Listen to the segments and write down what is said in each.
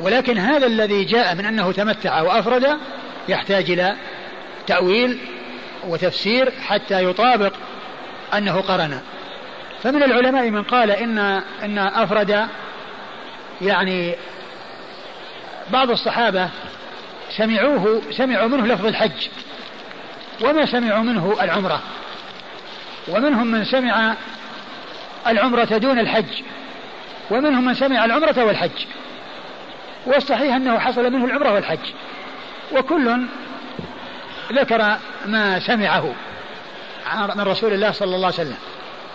ولكن هذا الذي جاء من أنه تمتع وأفرد يحتاج إلى تأويل وتفسير حتى يطابق أنه قرن. فمن العلماء من قال إن إن أفرد يعني بعض الصحابة سمعوه سمعوا منه لفظ الحج وما سمعوا منه العمرة ومنهم من سمع العمرة دون الحج ومنهم من سمع العمرة والحج. والصحيح أنه حصل منه العمرة والحج. وكل ذكر ما سمعه من رسول الله صلى الله عليه وسلم.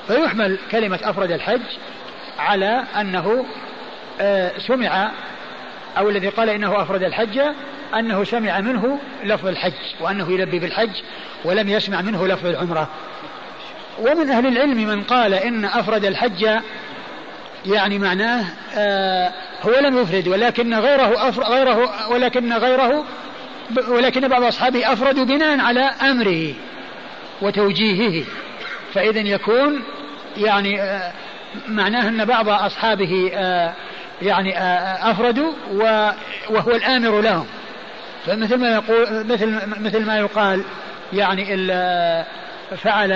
فيحمل كلمة أفرد الحج على أنه آه، سمع أو الذي قال إنه أفرد الحج أنه سمع منه لفظ الحج وأنه يلبي بالحج ولم يسمع منه لفظ العمرة. ومن أهل العلم من قال إن أفرد الحج يعني معناه آه هو لم يفرد ولكن غيره أفر غيره ولكن غيره ولكن بعض أصحابه أفردوا بناء على أمره وتوجيهه. فإذا يكون يعني آه معناه أن بعض أصحابه آه يعني آه أفردوا وهو الآمر لهم. فمثل ما يقول مثل مثل ما يقال يعني فعل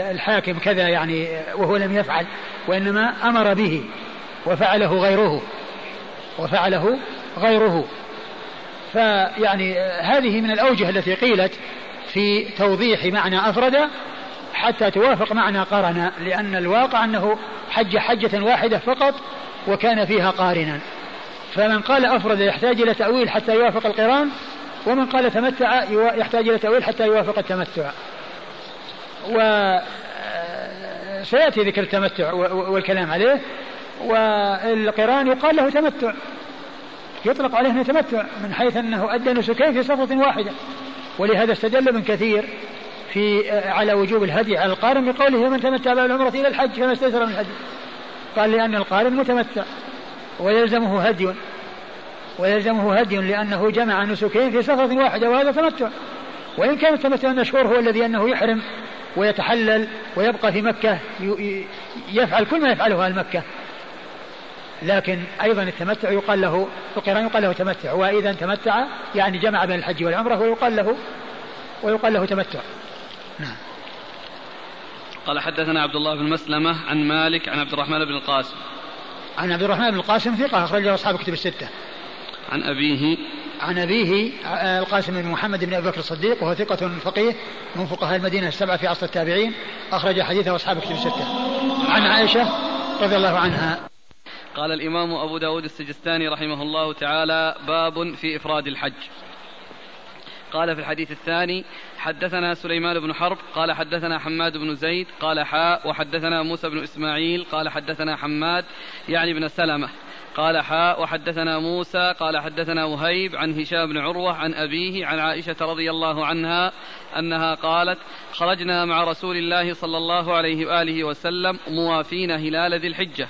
الحاكم كذا يعني وهو لم يفعل وإنما أمر به وفعله غيره وفعله غيره. فيعني هذه من الأوجه التي قيلت في توضيح معنى أفرد حتى توافق معنى قرن لأن الواقع أنه حج حجة واحدة فقط وكان فيها قارنا. فمن قال أفرد يحتاج إلى تأويل حتى يوافق القران ومن قال تمتع يحتاج إلى تأويل حتى يوافق التمتع. و سيأتي ذكر التمتع والكلام عليه. والقرآن يقال له تمتع. يطلق عليه تمتع من حيث أنه ادى نسكين في صفة واحدة. ولهذا استدل ابن كثير في على وجوب الهدي على القارن بقوله من تمتع بالعمرة إلى الحج فما استيسر من الهدي قال لأن القارن متمتع ويلزمه هدي. ويلزمه هدي لأنه جمع نسكين في سفرة واحدة وهذا تمتع. وإن كان التمتع المشهور هو الذي أنه يحرم ويتحلل ويبقى في مكة يفعل كل ما يفعله أهل مكة. لكن أيضا التمتع يقال له في القرآن يقال له تمتع وإذا تمتع يعني جمع بين الحج والعمرة ويقال له ويقال له تمتع. نعم. قال حدثنا عبد الله بن مسلمة عن مالك عن عبد الرحمن بن القاسم. عن عبد الرحمن بن القاسم ثقة أخرجه أصحاب كتب الستة. عن أبيه عن أبيه آه، القاسم بن محمد بن أبي بكر الصديق وهو ثقة فقيه من فقهاء المدينة السبعة في عصر التابعين أخرج حديثه أصحاب كتب الستة. عن عائشة رضي الله عنها. قال الإمام أبو داود السجستاني رحمه الله تعالى باب في إفراد الحج. قال في الحديث الثاني حدثنا سليمان بن حرب قال حدثنا حماد بن زيد قال حاء وحدثنا موسى بن إسماعيل قال حدثنا حماد يعني بن سلمة. قال حاء وحدثنا موسى قال حدثنا وهيب عن هشام بن عروة عن أبيه عن عائشة رضي الله عنها أنها قالت خرجنا مع رسول الله صلى الله عليه وآله وسلم موافين هلال ذي الحجة.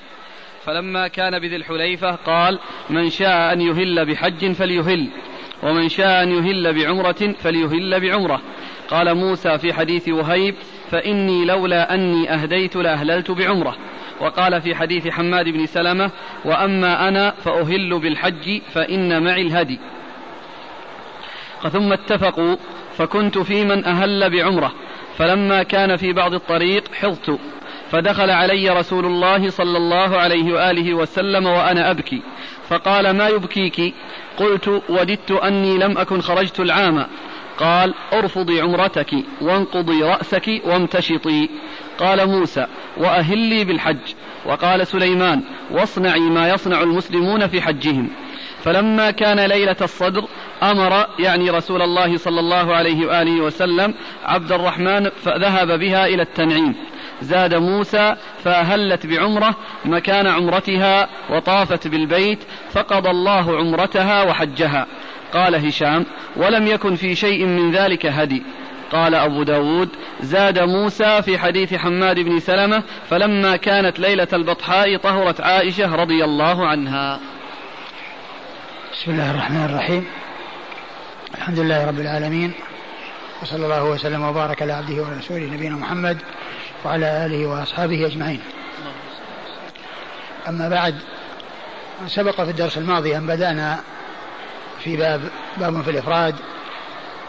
فلما كان بذي الحليفة قال من شاء أن يهل بحج فليهل ومن شاء أن يهل بعمرة فليهل بعمرة. قال موسى في حديث وهيب فإني لولا أني أهديت لأهللت بعمرة. وقال في حديث حماد بن سلمة وأما أنا فأهل بالحج فإن معي الهدي. ثم اتفقوا فكنت في من أهل بعمرة فلما كان في بعض الطريق حظت. فدخل علي رسول الله صلى الله عليه وآله وسلم وأنا أبكي. فقال ما يبكيك؟ قلت وددت أني لم أكن خرجت العام. قال ارفضي عمرتك وانقضي رأسك وامتشطي. قال موسى وأهلي بالحج. وقال سليمان واصنعي ما يصنع المسلمون في حجهم. فلما كان ليلة الصدر أمر يعني رسول الله صلى الله عليه وآله وسلم عبد الرحمن فذهب بها إلى التنعيم. زاد موسى فأهلت بعمرة مكان عمرتها وطافت بالبيت فقضى الله عمرتها وحجها. قال هشام ولم يكن في شيء من ذلك هدي. قال أبو داود زاد موسى في حديث حماد بن سلمة فلما كانت ليلة البطحاء طهرت عائشة رضي الله عنها. بسم الله الرحمن الرحيم. الحمد لله رب العالمين وصلى الله وسلم وبارك على عبده ورسوله نبينا محمد وعلى آله وأصحابه أجمعين. أما بعد سبق في الدرس الماضي أن بدأنا في باب باب في الإفراد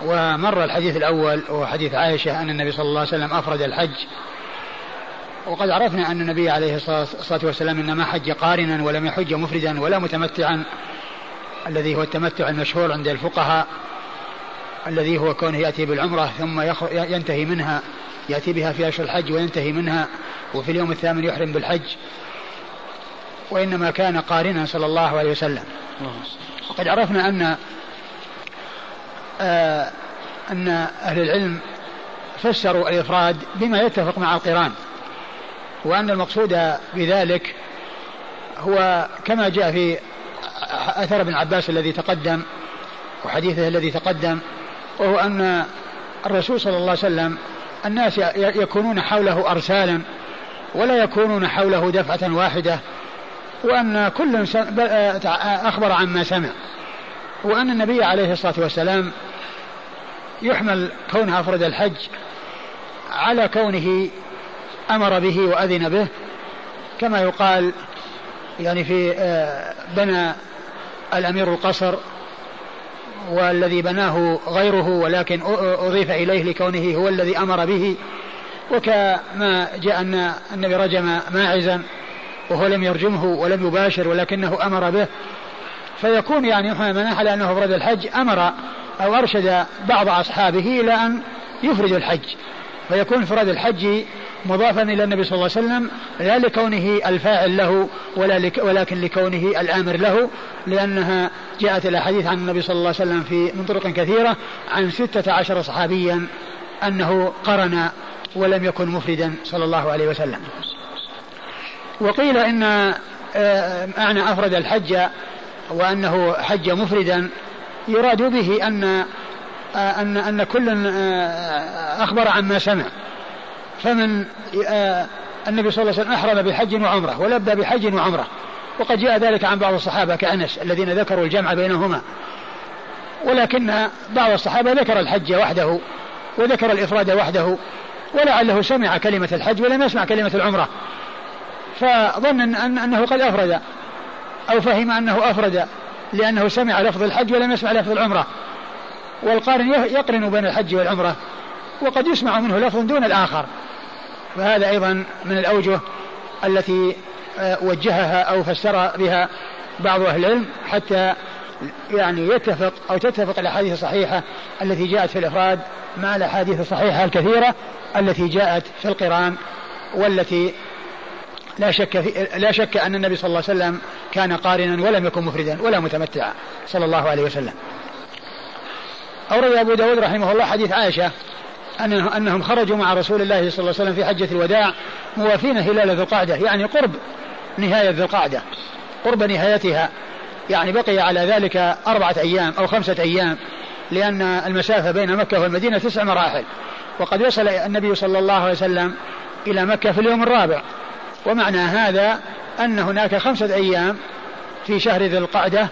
ومر الحديث الأول وهو حديث عائشة أن النبي صلى الله عليه وسلم أفرد الحج. وقد عرفنا أن النبي عليه الصلاة والسلام إنما حج قارنا ولم يحج مفردا ولا متمتعا الذي هو التمتع المشهور عند الفقهاء الذي هو كونه يأتي بالعمرة ثم ينتهي منها يأتي بها في أشهر الحج وينتهي منها وفي اليوم الثامن يحرم بالحج. وإنما كان قارنا صلى الله عليه وسلم. وقد عرفنا أن آه أن أهل العلم فسروا الإفراد بما يتفق مع القرآن وأن المقصود بذلك هو كما جاء في أثر ابن عباس الذي تقدم وحديثه الذي تقدم وهو أن الرسول صلى الله عليه وسلم الناس يكونون حوله أرسالا ولا يكونون حوله دفعة واحدة وأن كل أخبر عما سمع وأن النبي عليه الصلاة والسلام يحمل كونه أفرد الحج على كونه أمر به وأذن به كما يقال يعني في آه، بنى الأمير القصر والذي بناه غيره ولكن أضيف إليه لكونه هو الذي أمر به. وكما جاء أن النبي رجم ماعزا وهو لم يرجمه ولم يباشر ولكنه أمر به. فيكون يعني من على أنه أفرد الحج أمر أو أرشد بعض أصحابه إلى أن يفرد الحج فيكون انفراد الحج مضافا إلى النبي صلى الله عليه وسلم لا لكونه الفاعل له ولا لك ولكن لكونه الآمر له لأنها جاءت الأحاديث عن النبي صلى الله عليه وسلم في من طرق كثيرة عن ستة عشر صحابيا أنه قرن ولم يكن مفردا صلى الله عليه وسلم. وقيل إن آه، معنى أفرد الحج وأنه حج مفردا يراد به أن آه، أن أن كل آه، أخبر عما سمع. فمن النبي صلى الله عليه وسلم أحرم بحج وعمرة ولبى بحج وعمرة. وقد جاء ذلك عن بعض الصحابة كأنس الذين ذكروا الجمع بينهما. ولكن بعض الصحابة ذكر الحج وحده وذكر الإفراد وحده ولعله سمع كلمة الحج ولم يسمع كلمة العمرة. فظن أن أنه قد أفرد أو فهم أنه أفرد. لأنه سمع لفظ الحج ولم يسمع لفظ العمرة. والقارن يقرن بين الحج والعمرة وقد يسمع منه لفظ دون الآخر. فهذا أيضا من الأوجه التي آه، وجهها أو فسر بها بعض أهل العلم حتى يعني يتفق أو تتفق الأحاديث الصحيحة التي جاءت في الإفراد مع الأحاديث الصحيحة الكثيرة التي جاءت في القرآن والتي لا شك في لا شك أن النبي صلى الله عليه وسلم كان قارنا ولم يكن مفردا ولا متمتعا صلى الله عليه وسلم. أورد أبو داود رحمه الله حديث عائشة أنه أنهم خرجوا مع رسول الله صلى الله عليه وسلم في حجة الوداع موافين هلال ذي القعدة يعني قرب نهاية ذي القعدة قرب نهايتها. يعني بقي على ذلك أربعة أيام أو خمسة أيام لأن المسافة بين مكة والمدينة تسع مراحل. وقد وصل النبي صلى الله عليه وسلم إلى مكة في اليوم الرابع. ومعنى هذا أن هناك خمسة أيام في شهر ذي القعدة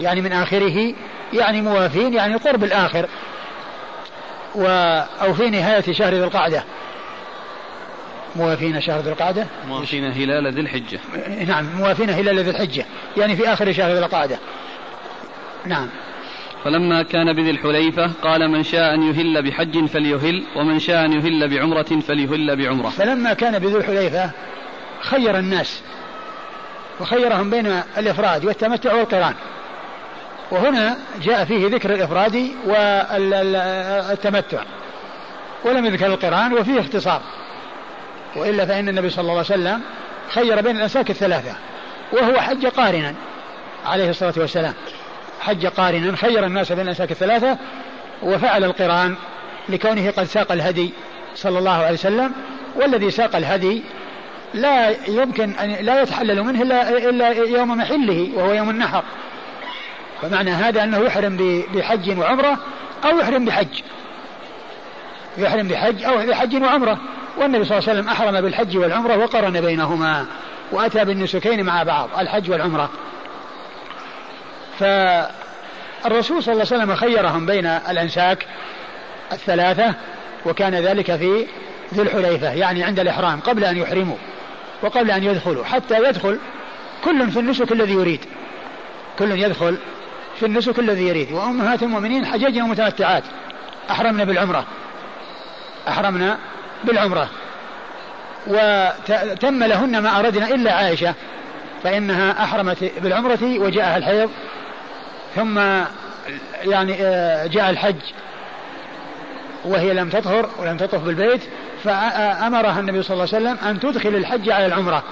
يعني من آخره يعني موافين يعني قرب الآخر و أو في نهاية شهر ذي القعدة. موافين شهر ذي القعدة؟ موافين هلال ذي الحجة. نعم موافين هلال ذي الحجة يعني في آخر شهر ذي القعدة. نعم. فلما كان بذي الحليفة قال من شاء أن يهل بحج فليهل ومن شاء أن يهل بعمرة فليهل بعمرة. فلما كان بذي الحليفة خير الناس وخيرهم بين الإفراد والتمتع والقران. وهنا جاء فيه ذكر الإفراد والتمتع. ولم يذكر القران وفيه اختصار. وإلا فإن النبي صلى الله عليه وسلم خير بين الأنساك الثلاثة وهو حج قارنا عليه الصلاة والسلام. حج قارنا خير الناس بين الأنساك الثلاثة وفعل القران لكونه قد ساق الهدي صلى الله عليه وسلم والذي ساق الهدي لا يمكن أن لا يتحلل منه إلا, إلا يوم محله وهو يوم النحر. فمعنى هذا أنه يحرم بحج وعمرة أو يحرم بحج. يحرم بحج أو بحج وعمرة. والنبي صلى الله عليه وسلم أحرم بالحج والعمرة وقرن بينهما وأتى بالنسكين مع بعض الحج والعمرة. فالرسول صلى الله عليه وسلم خيرهم بين الأنساك الثلاثة وكان ذلك في ذي الحليفة يعني عند الإحرام قبل أن يحرموا. وقبل أن يدخلوا حتى يدخل كل في النسك الذي يريد. كل يدخل في النسك الذي يريد. وأمهات المؤمنين حججنا متمتعات. أحرمنا بالعمرة. أحرمنا بالعمرة. وتم لهن ما أردنا إلا عائشة فإنها أحرمت بالعمرة وجاءها الحيض ثم يعني آه، جاء الحج. وهي لم تطهر ولم تطف بالبيت فأمرها النبي صلى الله عليه وسلم أن تدخل الحج على العمرة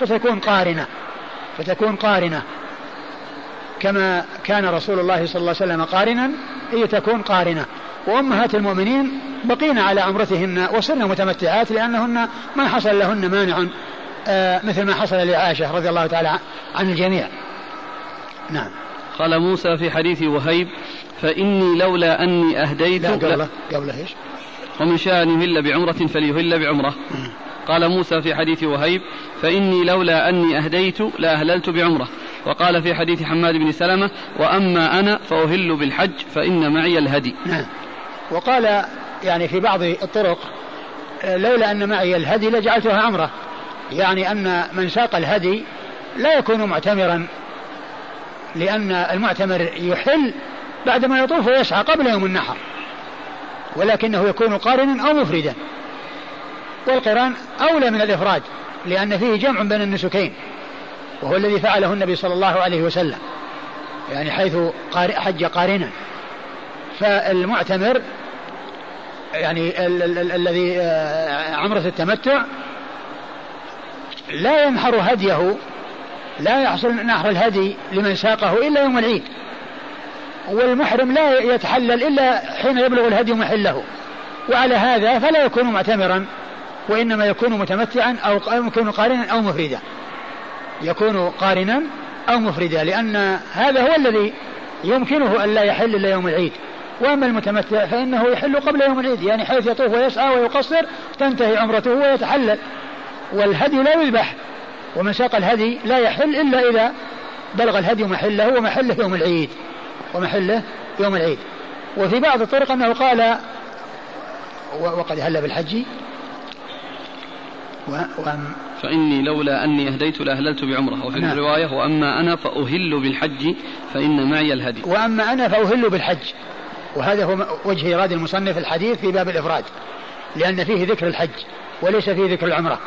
فتكون قارنة فتكون قارنة. كما كان رسول الله صلى الله عليه وسلم قارنا هي تكون قارنة. وأمهات المؤمنين بقين على عمرتهن وصرن متمتعات لأنهن ما حصل لهن مانع آه مثل ما حصل لعائشة رضي الله تعالى عن الجميع. نعم. قال موسى في حديث وهيب فإني لولا أني أهديت لا قبله قبله إيش؟ ومن شاء أن يهل بعمرة فليهل بعمرة. قال موسى في حديث وهيب فإني لولا أني أهديت لأهللت بعمرة. وقال في حديث حماد بن سلمة وأما أنا فأهل بالحج فإن معي الهدي. نعم. وقال يعني في بعض الطرق لولا أن معي الهدي لجعلتها عمرة. يعني أن من ساق الهدي لا يكون معتمرا لأن المعتمر يحل بعدما يطوف ويسعى قبل يوم النحر ولكنه يكون قارنا أو مفردا. والقرآن أولى من الإفراد لأن فيه جمع بين النسكين وهو الذي فعله النبي صلى الله عليه وسلم يعني حيث حج قارنا. فالمعتمر يعني الذي آه، عمرة التمتع لا ينحر هديه لا يحصل نحر الهدي لمن ساقه إلا يوم العيد. والمحرم لا يتحلل إلا حين يبلغ الهدي محله. وعلى هذا فلا يكون معتمرا وإنما يكون متمتعا أو يكون قارنا أو مفردا. يكون قارنا أو مفردا لأن هذا هو الذي يمكنه أن لا يحل إلا يوم العيد. وأما المتمتع فإنه يحل قبل يوم العيد يعني حيث يطوف ويسعى ويقصر تنتهي عمرته ويتحلل. والهدي لا يذبح ومن ساق الهدي لا يحل إلا إذا بلغ الهدي محله ومحله يوم العيد. ومحله يوم العيد. وفي بعض الطرق أنه قال وقد هل بالحج؟ وأم فإني لولا أني أهديت لأهللت بعمرة. وفي نعم. الرواية وأما أنا فأهل بالحج فإن معي الهدي. وأما أنا فأهل بالحج. وهذا هو وجه إيراد المصنف الحديث في باب الإفراد. لأن فيه ذكر الحج وليس فيه ذكر العمرة.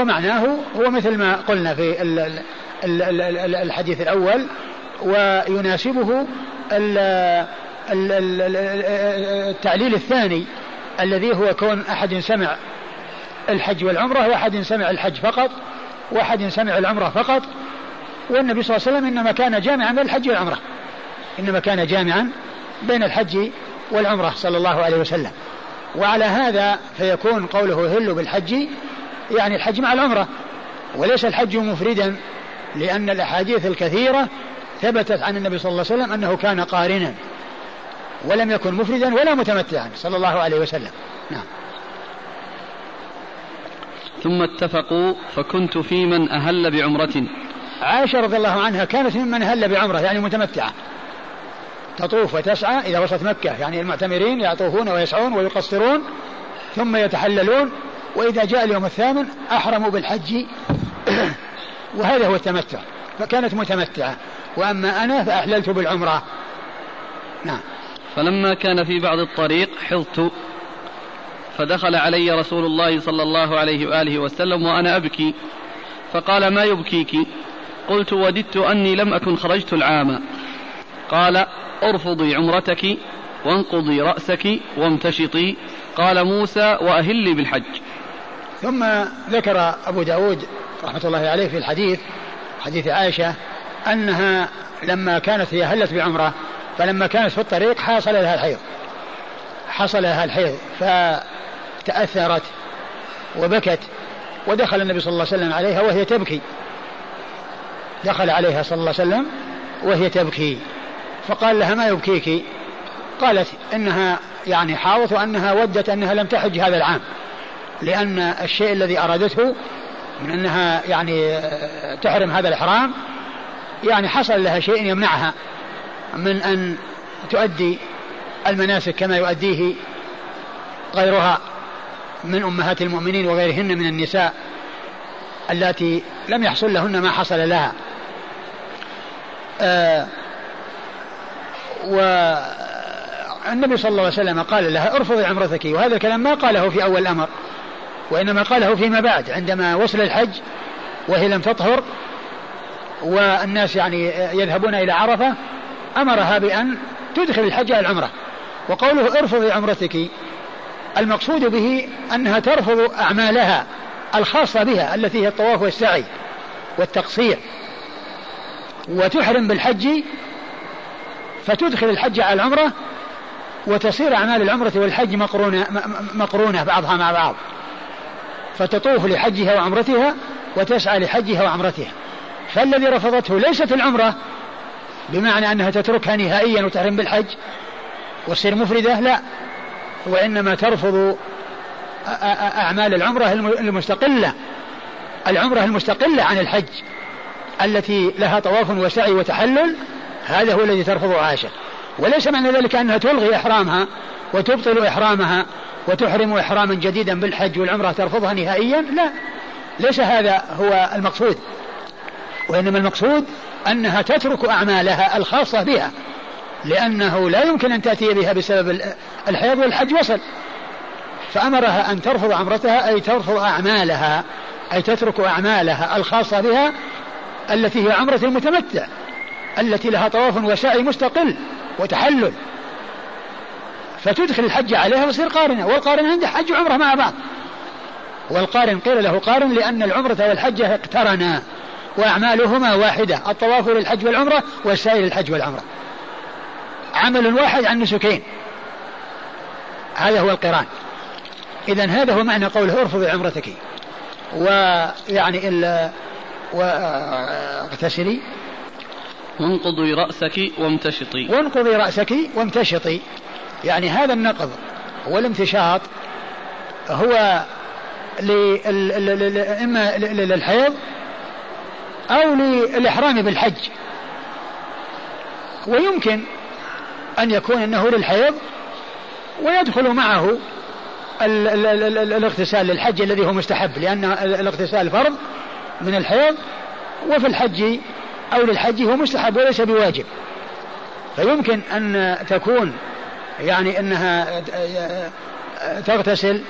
ومعناه هو مثل ما قلنا في الحديث الأول ويناسبه التعليل الثاني الذي هو كون أحد سمع الحج والعمرة وأحد سمع الحج فقط وأحد سمع العمرة فقط. والنبي صلى الله عليه وسلم إنما كان جامعا بين الحج والعمرة. إنما كان جامعا بين الحج والعمرة صلى الله عليه وسلم. وعلى هذا فيكون قوله هل بالحج يعني الحج مع العمرة وليس الحج مفردا لأن الأحاديث الكثيرة ثبتت عن النبي صلى الله عليه وسلم أنه كان قارنا ولم يكن مفردا ولا متمتعا صلى الله عليه وسلم. نعم. ثم اتفقوا فكنت في من أهل بعمرة. عائشة رضي الله عنها كانت ممن أهل بعمرة يعني متمتعة. تطوف وتسعى إذا وصلت مكة يعني المعتمرين يطوفون ويسعون ويقصرون ثم يتحللون وإذا جاء اليوم الثامن أحرموا بالحج. وهذا هو التمتع. فكانت متمتعة. وأما أنا فأحللت بالعمرة. نعم. فلما كان في بعض الطريق حضت فدخل علي رسول الله صلى الله عليه وآله وسلم وأنا أبكي فقال ما يبكيك؟ قلت وددت أني لم أكن خرجت العام. قال ارفضي عمرتك وانقضي رأسك وامتشطي. قال موسى وأهلي بالحج. ثم ذكر أبو داود رحمة الله عليه في الحديث حديث عائشة أنها لما كانت هي هلت بعمرة فلما كانت في الطريق حصل لها الحيض. حصل لها الحيض فتأثرت وبكت ودخل النبي صلى الله عليه وسلم عليها وهي تبكي. دخل عليها صلى الله عليه وسلم وهي تبكي. فقال لها ما يبكيك؟ قالت إنها يعني حاضت وأنها ودت أنها لم تحج هذا العام لأن الشيء الذي أرادته من أنها يعني تحرم هذا الاحرام يعني حصل لها شيء يمنعها من أن تؤدي المناسك كما يؤديه غيرها من أمهات المؤمنين وغيرهن من النساء التي لم يحصل لهن ما حصل لها. آه والنبي صلى الله عليه وسلم قال لها ارفضي عمرتك وهذا الكلام ما قاله في أول الأمر وإنما قاله فيما بعد عندما وصل الحج وهي لم تطهر والناس يعني يذهبون إلى عرفة أمرها بأن تدخل الحج على العمرة. وقوله ارفضي عمرتك المقصود به أنها ترفض أعمالها الخاصة بها التي هي الطواف والسعي والتقصير. وتحرم بالحج فتدخل الحج على العمرة وتصير أعمال العمرة والحج مقرونة, مقرونة بعضها مع بعض. فتطوف لحجها وعمرتها وتسعى لحجها وعمرتها. فالذي رفضته ليست العمرة بمعنى أنها تتركها نهائيا وتحرم بالحج وتصير مفردة لا. وإنما ترفض أعمال العمرة المستقلة العمرة المستقلة عن الحج التي لها طواف وسعي وتحلل هذا هو الذي ترفضه عائشة. وليس معنى ذلك أنها تلغي إحرامها وتبطل إحرامها وتحرم إحراما جديدا بالحج والعمرة ترفضها نهائيا لا. ليس هذا هو المقصود. وإنما المقصود أنها تترك أعمالها الخاصة بها لأنه لا يمكن أن تأتي بها بسبب الحيض والحج وصل. فأمرها أن ترفض عمرتها أي ترفض أعمالها أي تترك أعمالها الخاصة بها التي هي عمرة المتمتع التي لها طواف وسعي مستقل وتحلل. فتدخل الحج عليها وتصير قارنة والقارن عنده حج وعمرة مع بعض. والقارن قيل له قارن لأن العمرة والحج اقترنا. وأعمالهما واحدة الطواف للحج والعمرة والسعي للحج والعمرة. عمل واحد عن نسكين. هذا هو القرآن. إذا هذا هو معنى قوله ارفضي عمرتك ويعني ال واغتسلي وانقضي رأسك وامتشطي. وانقضي رأسك وامتشطي. يعني هذا النقض والامتشاط هو إما للحيض أو للإحرام بالحج. ويمكن أن يكون أنه للحيض ويدخل معه الاغتسال للحج الذي هو مستحب لأن الاغتسال فرض من الحيض وفي الحج أو للحج هو مستحب وليس بواجب. فيمكن أن تكون يعني أنها تغتسل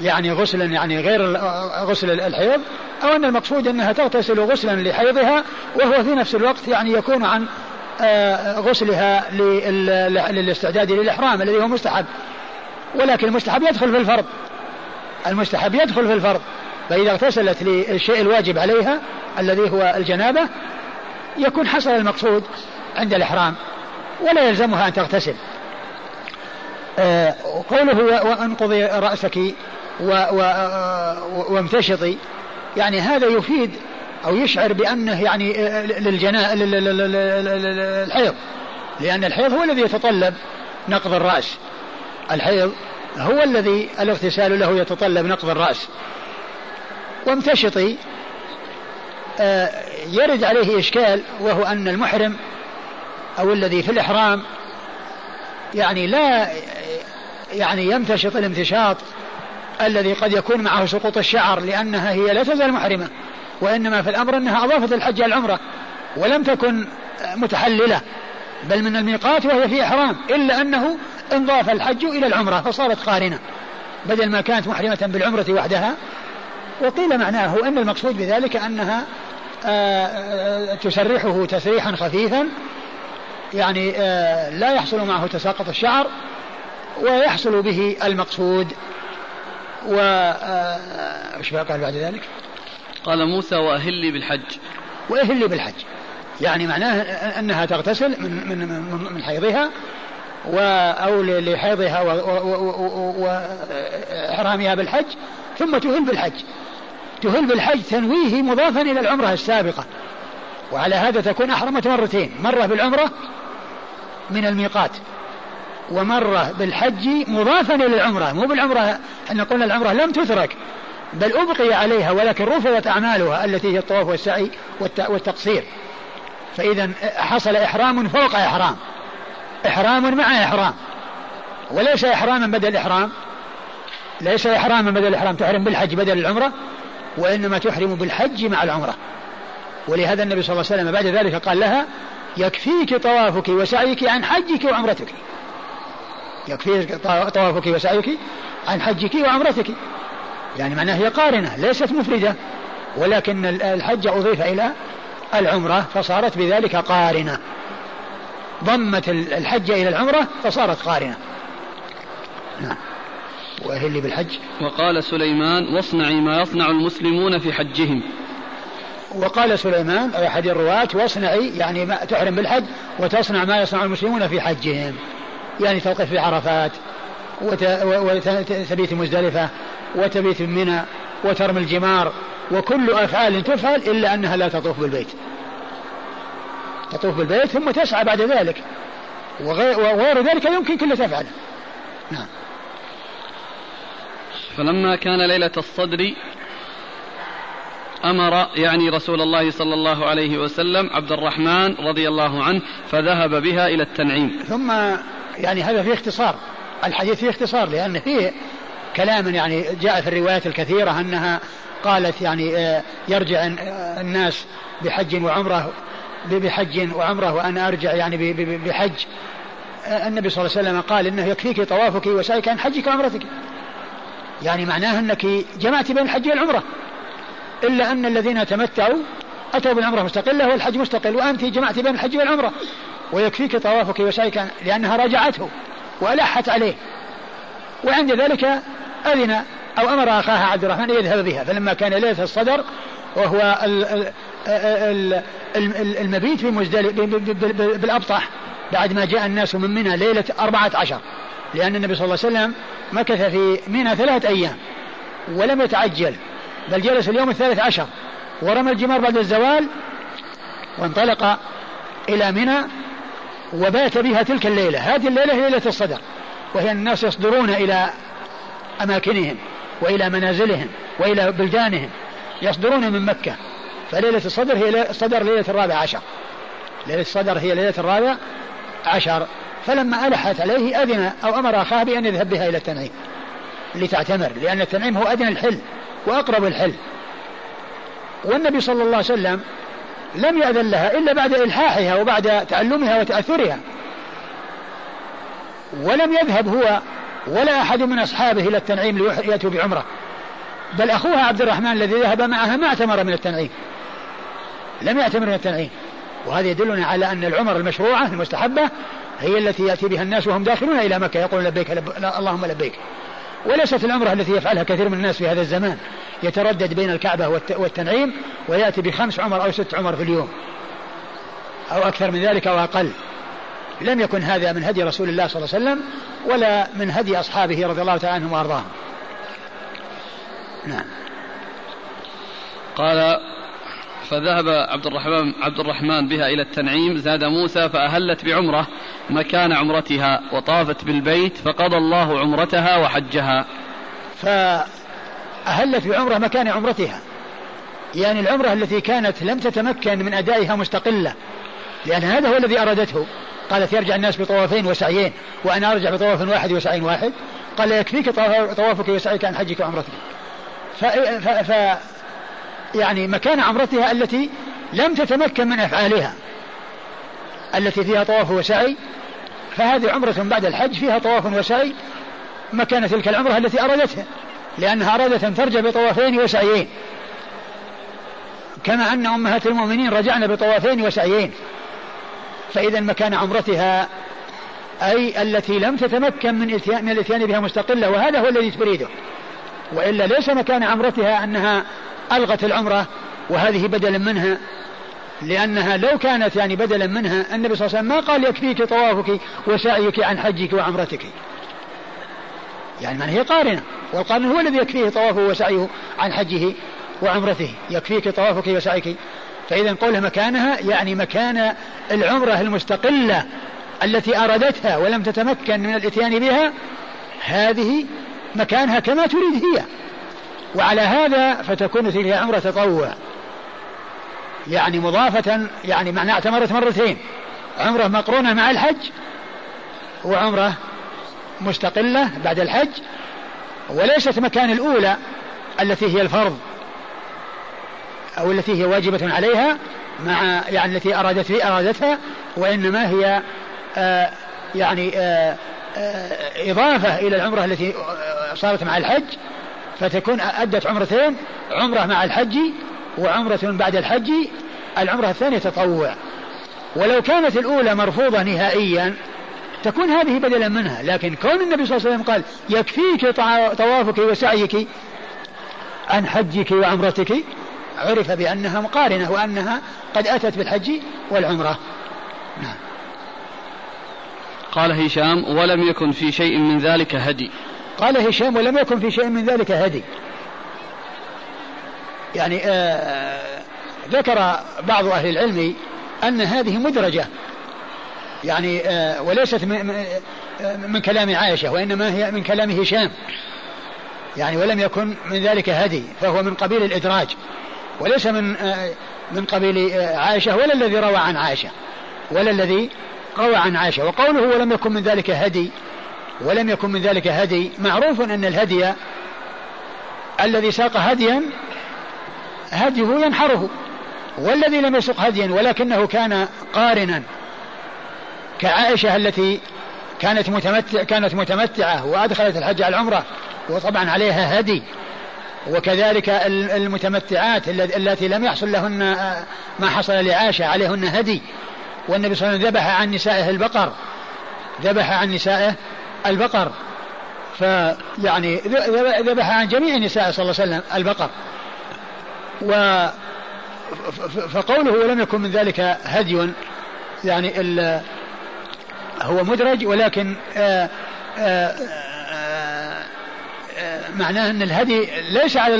يعني غسلا يعني غير غسل الحيض أو أن المقصود أنها تغتسل غسلا لحيضها وهو في نفس الوقت يعني يكون عن آه، غسلها للاستعداد للإحرام الذي هو مستحب. ولكن المستحب يدخل في الفرض. المستحب يدخل في الفرض. فإذا اغتسلت للشيء الواجب عليها الذي هو الجنابة يكون حصل المقصود عند الإحرام. ولا يلزمها أن تغتسل. آه قوله وانقضي رأسك وامتشطي. يعني هذا يفيد أو يشعر بأنه يعني للجناء الحيض. لأن الحيض هو الذي يتطلب نقض الرأس. الحيض هو الذي الاغتسال له يتطلب نقض الرأس. وامتشطي آه، يرد عليه إشكال وهو أن المحرم أو الذي في الإحرام يعني لا يعني يمتشط الامتشاط الذي قد يكون معه سقوط الشعر لأنها هي لا تزال محرمة وإنما في الأمر أنها أضافت الحج على العمرة ولم تكن متحللة بل من الميقات وهي في إحرام إلا أنه انضاف الحج إلى العمرة فصارت قارنة بدل ما كانت محرمة بالعمرة وحدها. وقيل معناه أن المقصود بذلك أنها آه، آه، تسرحه تسريحا خفيفا يعني آه، لا يحصل معه تساقط الشعر ويحصل به المقصود و إيش قال بعد ذلك؟ قال موسى واهلي بالحج. واهلي بالحج. يعني معناه أنها تغتسل من من من حيضها و أو لحيضها واحرامها بالحج ثم تهل بالحج. تهل بالحج تنويه مضافا إلى العمرة السابقة. وعلى هذا تكون أحرمت مرتين. مرة بالعمرة من الميقات. ومرة بالحج مضافا إلى العمرة. مو بالعمرة إحنا قلنا العمرة لم تترك بل أبقي عليها ولكن رفضت أعمالها التي هي الطواف والسعي والتقصير. فإذا حصل إحرام فوق إحرام. إحرام مع إحرام. وليس إحراما بدل إحرام ليس إحراما بدل إحرام تحرم بالحج بدل العمرة وإنما تحرم بالحج مع العمرة. ولهذا النبي صلى الله عليه وسلم بعد ذلك قال لها يكفيك طوافك وسعيك عن حجك وعمرتك. يكفيك طوافك وسعيك عن حجك وعمرتك. يعني معناه هي قارنة ليست مفردة. ولكن الحج أضيف إلى العمرة فصارت بذلك قارنة. ضمت الحج إلى العمرة فصارت قارنة. نعم. وهي اللي بالحج. وقال سليمان واصنعي ما يصنع المسلمون في حجهم. وقال سليمان أي أحد الرواة واصنعي يعني ما تحرم بالحج وتصنع ما يصنع المسلمون في حجهم. يعني توقف في عرفات وتبيت مزدلفة وتبيت منى وترمي الجمار وكل أفعال تفعل إلا أنها لا تطوف بالبيت. تطوف بالبيت ثم تسعى بعد ذلك. وغير ذلك يمكن كل تفعله نعم. فلما كان ليلة الصدر أمر يعني رسول الله صلى الله عليه وسلم عبد الرحمن رضي الله عنه فذهب بها إلى التنعيم. ثم يعني هذا فيه اختصار. الحديث فيه اختصار لأن فيه كلام يعني جاء في الروايات الكثيرة أنها قالت يعني آه، يرجع الناس بحج وعمرة بحج وعمرة وأنا أرجع يعني بحج. آه، النبي صلى الله عليه وسلم قال إنه يكفيك طوافك وسعيك عن حجك وعمرتك. يعني معناه أنك جمعت بين الحج والعمرة. إلا أن الذين تمتعوا أتوا بالعمرة مستقلة والحج مستقل وأنت جمعت بين الحج والعمرة. ويكفيك طوافك وسعيك لأنها راجعته وألحت عليه. وعند ذلك أذن أو أمر أخاها عبد الرحمن أن يذهب بها. فلما كان ليلة الصدر وهو المبيت في بالأبطح بعد ما جاء الناس من منى ليلة أربعة عشر لأن النبي صلى الله عليه وسلم مكث في منى ثلاثة أيام ولم يتعجل بل جلس اليوم الثالث عشر ورمى الجمار بعد الزوال وانطلق إلى منى وبات بها تلك الليلة. هذه الليلة هي ليلة الصدر. وهي الناس يصدرون إلى أماكنهم وإلى منازلهم وإلى بلدانهم يصدرون من مكة. فليلة الصدر هي الصدر ليلة الرابع عشر. ليلة الصدر هي ليلة الرابع عشر. فلما ألحت عليه أذن أو أمر أخاه بأن يذهب بها إلى التنعيم لتعتمر لأن التنعيم هو أدنى الحل وأقرب الحل. والنبي صلى الله عليه وسلم لم يأذن لها إلا بعد إلحاحها وبعد تعلمها وتأثرها. ولم يذهب هو ولا أحد من أصحابه إلى التنعيم ليأتوا بعمرة. بل أخوها عبد الرحمن الذي ذهب معها ما اعتمر من التنعيم. لم يعتمر من التنعيم. وهذا يدلنا على أن العمر المشروعة المستحبة هي التي يأتي بها الناس وهم داخلون إلى مكة يقول لبيك لب... اللهم لبيك. وليست العمرة التي يفعلها كثير من الناس في هذا الزمان. يتردد بين الكعبة والتنعيم ويأتي بخمس عمر أو ست عمر في اليوم. أو أكثر من ذلك أو أقل. لم يكن هذا من هدي رسول الله صلى الله عليه وسلم ولا من هدي أصحابه رضي الله تعالى عنهم وأرضاهم. نعم. قال فذهب عبد الرحمن عبد الرحمن بها إلى التنعيم زاد موسى فأهلت بعمرة مكان عمرتها وطافت بالبيت فقضى الله عمرتها وحجها. فأهلت بعمرة مكان عمرتها. يعني العمرة التي كانت لم تتمكن من أدائها مستقلة لأن هذا هو الذي أرادته قالت يرجع الناس بطوافين وسعيين وأنا أرجع بطواف واحد وسعي واحد قال يكفيك طوافك وسعيك عن حجك وعمرتك. يعني مكان عمرتها التي لم تتمكن من أفعالها التي فيها طواف وسعي فهذه عمرة بعد الحج فيها طواف وسعي مكان تلك العمرة التي أرادتها لأنها أرادت أن ترجع بطوافين وسعيين. كما أن أمهات المؤمنين رجعن بطوافين وسعيين. فإذا مكان عمرتها أي التي لم تتمكن من من الاتيان بها مستقلة وهذا هو الذي تريده. وإلا ليس مكان عمرتها أنها ألغت العمرة وهذه بدلا منها لأنها لو كانت يعني بدلا منها النبي صلى الله عليه وسلم ما قال يكفيك طوافك وسعيك عن حجك وعمرتك. يعني من هي قارنة والقارن هو الذي يكفيه طوافه وسعيه عن حجه وعمرته. يكفيك طوافك وسعيك. فإذا قوله مكانها يعني مكان العمرة المستقلة التي أرادتها ولم تتمكن من الإتيان بها هذه مكانها كما تريد هي. وعلى هذا فتكون تلك عمرة تطوع يعني مضافة يعني معنى اعتمرت مرتين. عمرة مقرونة مع الحج وعمرة مستقلة بعد الحج. وليست مكان الأولى التي هي الفرض أو التي هي واجبة عليها مع يعني التي أرادت أرادتها وإنما هي آه يعني آه إضافة إلى العمرة التي صارت مع الحج فتكون أدت عمرتين عمرة مع الحج وعمرة بعد الحج. العمرة الثانية تطوع. ولو كانت الأولى مرفوضة نهائيا تكون هذه بدلا منها. لكن كون النبي صلى الله عليه وسلم قال يكفيك طوافك وسعيك عن حجك وعمرتك عرف بأنها مقارنة وأنها قد أتت بالحج والعمرة. نعم. قال هشام ولم يكن في شيء من ذلك هدي. قال هشام ولم يكن في شيء من ذلك هدي. يعني آه ذكر بعض أهل العلم أن هذه مدرجة. يعني آه وليست من, من كلام عائشة وإنما هي من كلام هشام. يعني ولم يكن من ذلك هدي. فهو من قبيل الإدراج. وليس من آه من قبيل آه عائشة ولا الذي روى عن عائشة ولا الذي روى عن عائشة وقوله ولم يكن من ذلك هدي ولم يكن من ذلك هدي معروف أن الهدي الذي ساق هديا هديه ينحره والذي لم يسق هديا ولكنه كان قارنا. كعائشة التي كانت متمتع كانت متمتعة وأدخلت الحج على العمرة وطبعا عليها هدي. وكذلك المتمتعات التي لم يحصل لهن ما حصل لعائشة عليهن هدي. والنبي صلى الله عليه وسلم ذبح عن نسائه البقر. ذبح عن نسائه البقر. فيعني ذبح عن جميع نسائه صلى الله عليه وسلم البقر. و فقوله ولم يكن من ذلك هدي. يعني هو مدرج ولكن آآ آآ آآ معناه أن الهدي ليس على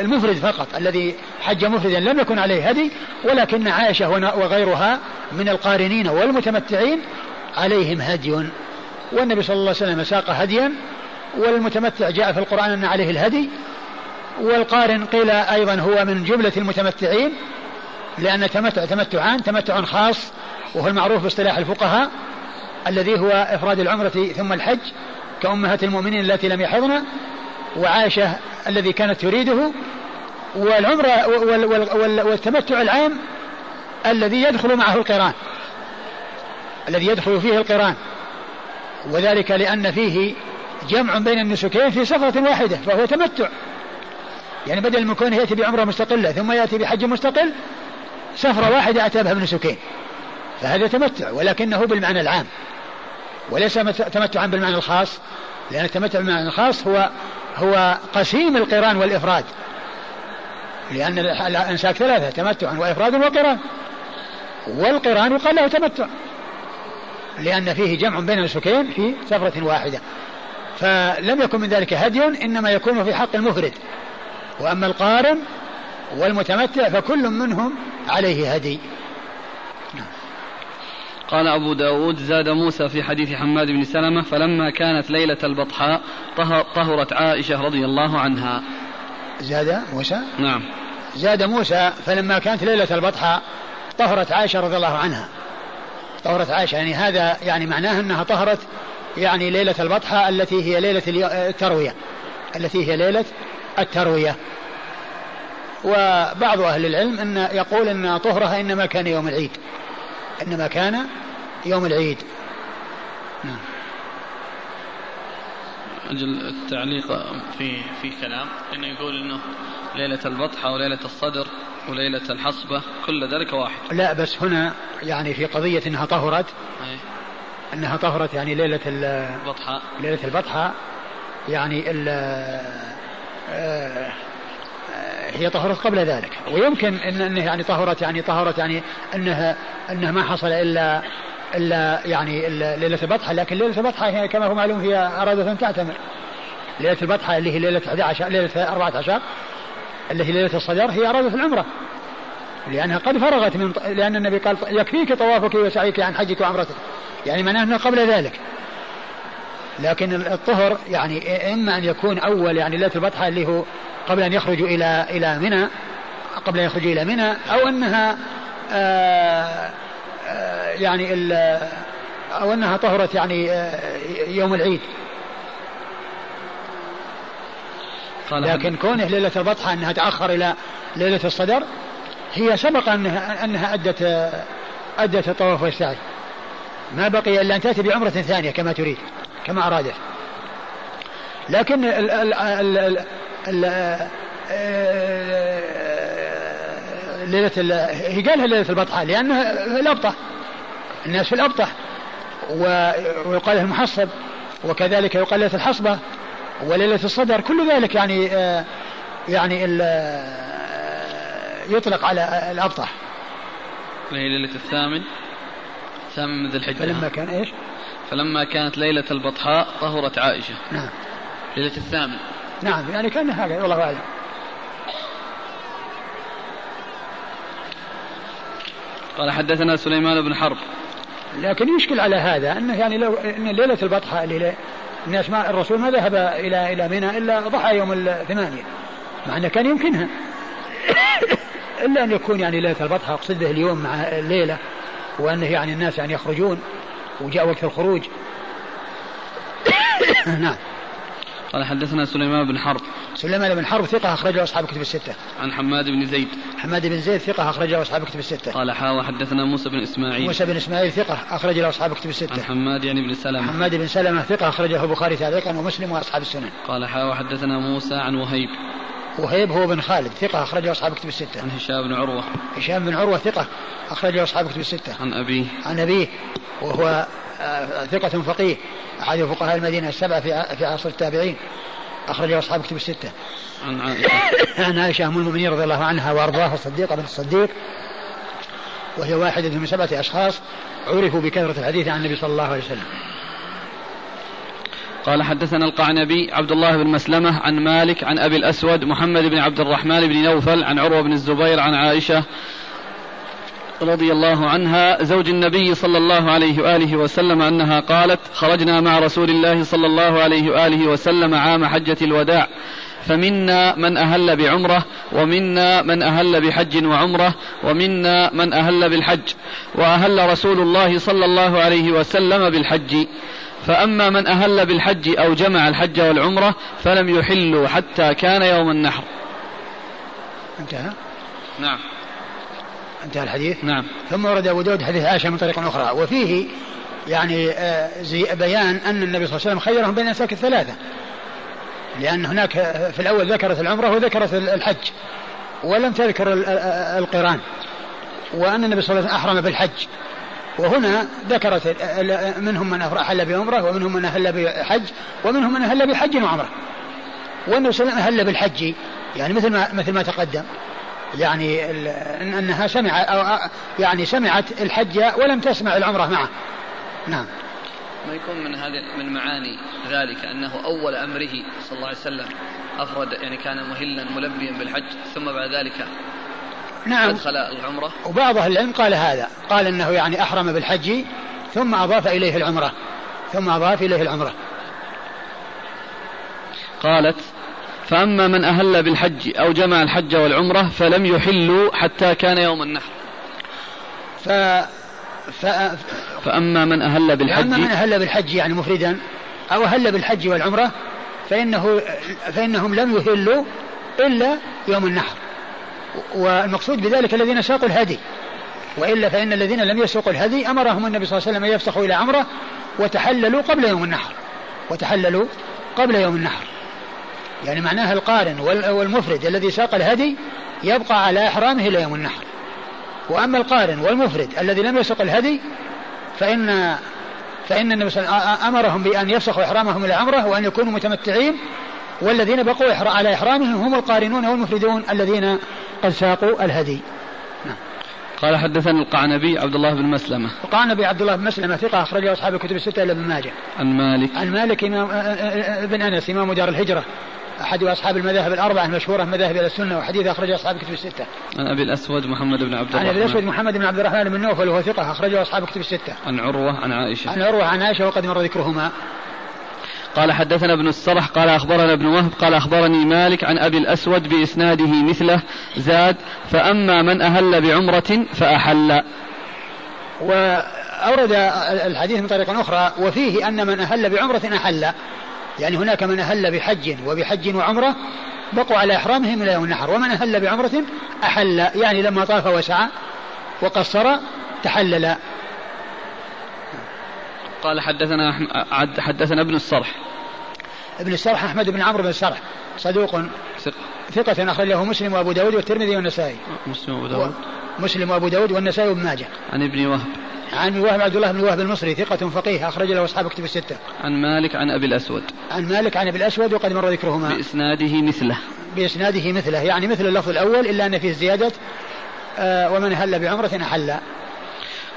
المفرد فقط الذي حج مفردا لم يكن عليه هدي ولكن عائشه وغيرها من القارنين والمتمتعين عليهم هدي. والنبي صلى الله عليه وسلم ساق هديا والمتمتع جاء في القرآن أن عليه الهدي والقارن قيل أيضا هو من جملة المتمتعين لأن تمتع تمتعان تمتع خاص وهو المعروف باصطلاح الفقهاء الذي هو إفراد العمرة ثم الحج كأمهات المؤمنين التي لم يحضن وعائشة الذي كانت تريده والعمرة والتمتع العام الذي يدخل معه القران الذي يدخل فيه القران. وذلك لأن فيه جمع بين النسكين في سفرة واحدة فهو تمتع. يعني بدل من كونه يأتي بعمرة مستقلة ثم يأتي بحج مستقل سفرة واحدة أتى بها بنسكين فهذا تمتع ولكنه بالمعنى العام. وليس تمتعا بالمعنى الخاص لأن التمتع بالمعنى الخاص هو هو قسيم القرآن والإفراد. لأن الأنساك ثلاثة تمتع وإفراد وقران. والقرآن يقال له تمتع. لأن فيه جمع بين النسكين في سفرة واحدة. فلم يكن من ذلك هدي إنما يكون في حق المفرد. وأما القارن والمتمتع فكل منهم عليه هدي. قال أبو داود زاد موسى في حديث حماد بن سلمة فلما كانت ليلة البطحاء طهرت عائشة رضي الله عنها. زاد موسى؟ نعم. زاد موسى فلما كانت ليلة البطحاء طهرت عائشة رضي الله عنها. طهرت عائشة يعني هذا يعني معناه أنها طهرت يعني ليلة البطحاء التي هي ليلة التروية. التي هي ليلة التروية. وبعض أهل العلم أن يقول أن طهرها إنما كان يوم العيد. إنما كان يوم العيد. نعم. أجل التعليق في في كلام. إنه يقول إنه ليلة البطحه وليلة الصدر وليلة الحصبة كل ذلك واحد. لا بس هنا يعني في قضية إنها طهرت. أي. إنها طهرت يعني ليلة البطحه ليلة البطحه يعني آه، هي طهرت قبل ذلك. ويمكن ان إنه يعني طهرت يعني طهرت يعني انها إنها ما حصل الا إلا يعني ليلة البطحه لكن ليلة البطحه هي كما هو معلوم هي ارادت ان تعتمر ليلة البطحه اللي هي ليلة 11 ليلة 14 اللي هي ليلة الصدر هي ارادت العمرة. لأنها قد فرغت من لأن النبي قال يكفيك طوافك وسعيك عن حجك وعمرتك. يعني معناه انه قبل ذلك. لكن الطهر يعني إما أن يكون أول يعني ليلة البطحه اللي هو قبل أن يخرجوا إلى إلى منى قبل أن يخرجوا إلى منى أو أنها آآ آه، آآ آه، يعني أو أنها طهرت يعني آه، يوم العيد. لكن كونه ليلة البطحه أنها تأخر إلى ليلة الصدر هي سبق أنها, أنها أدت أدت الطواف والسعي. ما بقي إلا أن تأتي بعمرة ثانية كما تريد كما أرادت. لكن ال ال ال ال ليلة هي قالها ليلة البطحة لأنها الأبطح الناس في الأبطح ويقال المحصب وكذلك يقال ليلة الحصبة وليلة الصدر كل ذلك يعني يعني يطلق على الأبطح. وهي ليلة الثامن ثامن من ذي الحجة. فلما كان إيش؟ فلما كانت ليلة البطحاء طهرت عائشة. نعم. ليلة الثامن. نعم يعني كان هكذا. والله أعلم. قال حدثنا سليمان بن حرب. لكن يشكل على هذا أنه يعني لو إن ليلة البطحه اللي الناس ما الرسول ما ذهب إلى إلى منى إلا ضحى يوم الثمانيه مع أنه كان يمكنها. إلا أن يكون يعني ليلة البطحه أقصد به اليوم مع الليلة وأنه يعني الناس يعني يخرجون وجاء وقت الخروج. نعم. قال حدثنا سليمان بن حرب سليمان بن حرب ثقة أخرجه أصحاب كتب الستة. عن حماد بن زيد. حماد بن زيد ثقة أخرجه أصحاب كتب الستة. قال حا حدثنا موسى بن إسماعيل. موسى بن إسماعيل ثقة أخرج له أصحاب كتب الستة. عن حماد يعني بن سلمة. حماد بن سلمة ثقة أخرجه البخاري تعليقا ومسلم وأصحاب السنن. قال حا حدثنا موسى عن وهيب. وهيب هو بن خالد ثقة أخرجه أصحاب كتب الستة. عن هشام بن عروة. هشام بن عروة ثقة أخرجه أصحاب كتب الستة. عن أبيه. عن أبيه وهو ثقة فقيه أحد فقهاء المدينة السبعة في في عصر التابعين أخرجه أصحاب كتب الستة. عن عائشة. عن عائشة أم المؤمنين رضي الله عنها وأرضاها الصديقة بنت الصديق وهي واحدة من سبعة أشخاص عرفوا بكثرة الحديث عن النبي صلى الله عليه وسلم. قال حدثنا القعنبي عبد الله بن مسلمة عن مالك عن أبي الأسود محمد بن عبد الرحمن بن نوفل عن عروة بن الزبير عن عائشة رضي الله عنها زوج النبي صلى الله عليه وآله وسلم أنها قالت خرجنا مع رسول الله صلى الله عليه وآله وسلم عام حجة الوداع فمنا من أهل بعمرة ومنا من أهل بحج وعمرة ومنا من أهل بالحج وأهل رسول الله صلى الله عليه وسلم بالحج. فأما من أهل بالحج أو جمع الحج والعمرة فلم يحلوا حتى كان يوم النحر. انتهى؟ نعم. انتهى الحديث؟ نعم. ثم ورد أبو داود حديث عائشة من طريق أخرى وفيه يعني آه، زي بيان أن النبي صلى الله عليه وسلم خيرهم بين الأنساك الثلاثة. لأن هناك في الأول ذكرت العمرة وذكرت الحج ولم تذكر القرآن. وأن النبي صلى الله عليه وسلم أحرم بالحج. وهنا ذكرت منهم من أحل بعمرة ومنهم من أهل بحج ومنهم من أهل بحج وعمرة. والنبي صلى الله عليه وسلم أهل بالحج يعني مثل ما مثل ما تقدم. يعني أنها سمع أو يعني سمعت الحج ولم تسمع العمرة معه. نعم. ما يكون من هذه من معاني ذلك أنه أول أمره صلى الله عليه وسلم افرد يعني كان مهلا ملبيا بالحج ثم بعد ذلك نعم. أدخل العمرة؟ وبعض أهل العلم قال هذا. قال إنه يعني أحرم بالحج ثم أضاف إليه العمرة. ثم أضاف إليه العمرة. قالت فأما من أهل بالحج أو جمع الحج والعمرة فلم يحلوا حتى كان يوم النحر. ف... ف... فأما من أهل بالحج فأما من أهل بالحج يعني مفردا أو أهل بالحج والعمرة فإنه فإنهم لم يهلوا إلا يوم النحر. والمقصود بذلك الذين ساقوا الهدي. وإلا فإن الذين لم يسوقوا الهدي أمرهم النبي صلى الله عليه وسلم أن يفسخوا إلى عمرة وتحللوا قبل يوم النحر. وتحللوا قبل يوم النحر. يعني معناها القارن والمفرد الذي ساق الهدي يبقى على إحرامه إلى يوم النحر. وأما القارن والمفرد الذي لم يسق الهدي فإن فإن النبي صلى الله عليه وسلم أمرهم بأن يفسخوا إحرامهم إلى عمرة وأن يكونوا متمتعين. والذين بقوا على إحرامهم هم القارنون والمفردون الذين قد ساقوا الهدي. نعم. قال حدثنا القعنبي عبد الله بن مسلمة. القعنبي عبد الله بن مسلمة ثقة أخرجه أصحاب الكتب الستة إلا ابن ماجه. عن مالك. عن مالك إمام ابن أنس إمام دار الهجرة. أحد أصحاب المذاهب الأربعة المشهورة مذاهب إلى السنة وحديث أخرجه أصحاب الكتب الستة. عن أبي الأسود محمد بن عبد الرحمن. عن أبي الأسود محمد بن عبد الرحمن بن نوفل وهو ثقة أخرجه أصحاب الكتب الستة. عن عروة عن عائشة. عن عروة عن عائشة وقد مر ذكرهما. قال حدثنا ابن السرح قال أخبرنا ابن وهب قال أخبرني مالك عن أبي الأسود بإسناده مثله زاد فأما من أهل بعمرة فأحل وأورد الحديث من طريق أخرى وفيه أن من أهل بعمرة أحل يعني هناك من أهل بحج وبحج وعمرة بقوا على إحرامهم إلى يوم النحر ومن أهل بعمرة أحل يعني لما طاف وسعى وقصر تحلل. قال حدثنا حدثنا ابن الصرح. ابن السرح أحمد بن عمرو بن السرح صدوق ثقة أخرج له مسلم وأبو داود والترمذي والنسائي. مسلم وأبو داود. مسلم وأبو داود والنسائي وابن ماجه. عن ابن وهب. عن وهب عبد الله بن وهب المصري ثقة فقيه أخرج له أصحاب كتب الستة. عن مالك عن أبي الأسود. عن مالك عن أبي الأسود وقد مر ذكرهما. بإسناده مثله. بإسناده مثله يعني مثل اللفظ الأول إلا أن فيه زيادة آه ومن هل بعمرة أحل.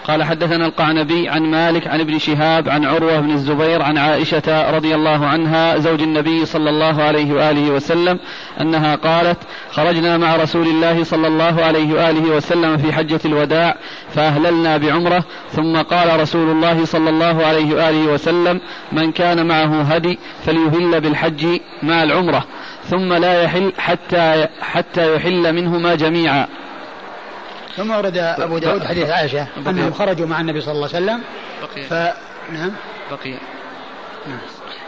قال حدثنا القعنبي عن مالك عن ابن شهاب عن عروة بن الزبير عن عائشة رضي الله عنها زوج النبي صلى الله عليه وآله وسلم أنها قالت خرجنا مع رسول الله صلى الله عليه وآله وسلم في حجة الوداع فأهللنا بعمرة ثم قال رسول الله صلى الله عليه وآله وسلم من كان معه هدي فليهل بالحج مع العمرة ثم لا يحل حتى حتى يحل منهما جميعا ثم ورد أبو داود حديث عائشة أنهم خرجوا مع النبي صلى الله عليه وسلم. بقي. ف... نعم. بقي. نعم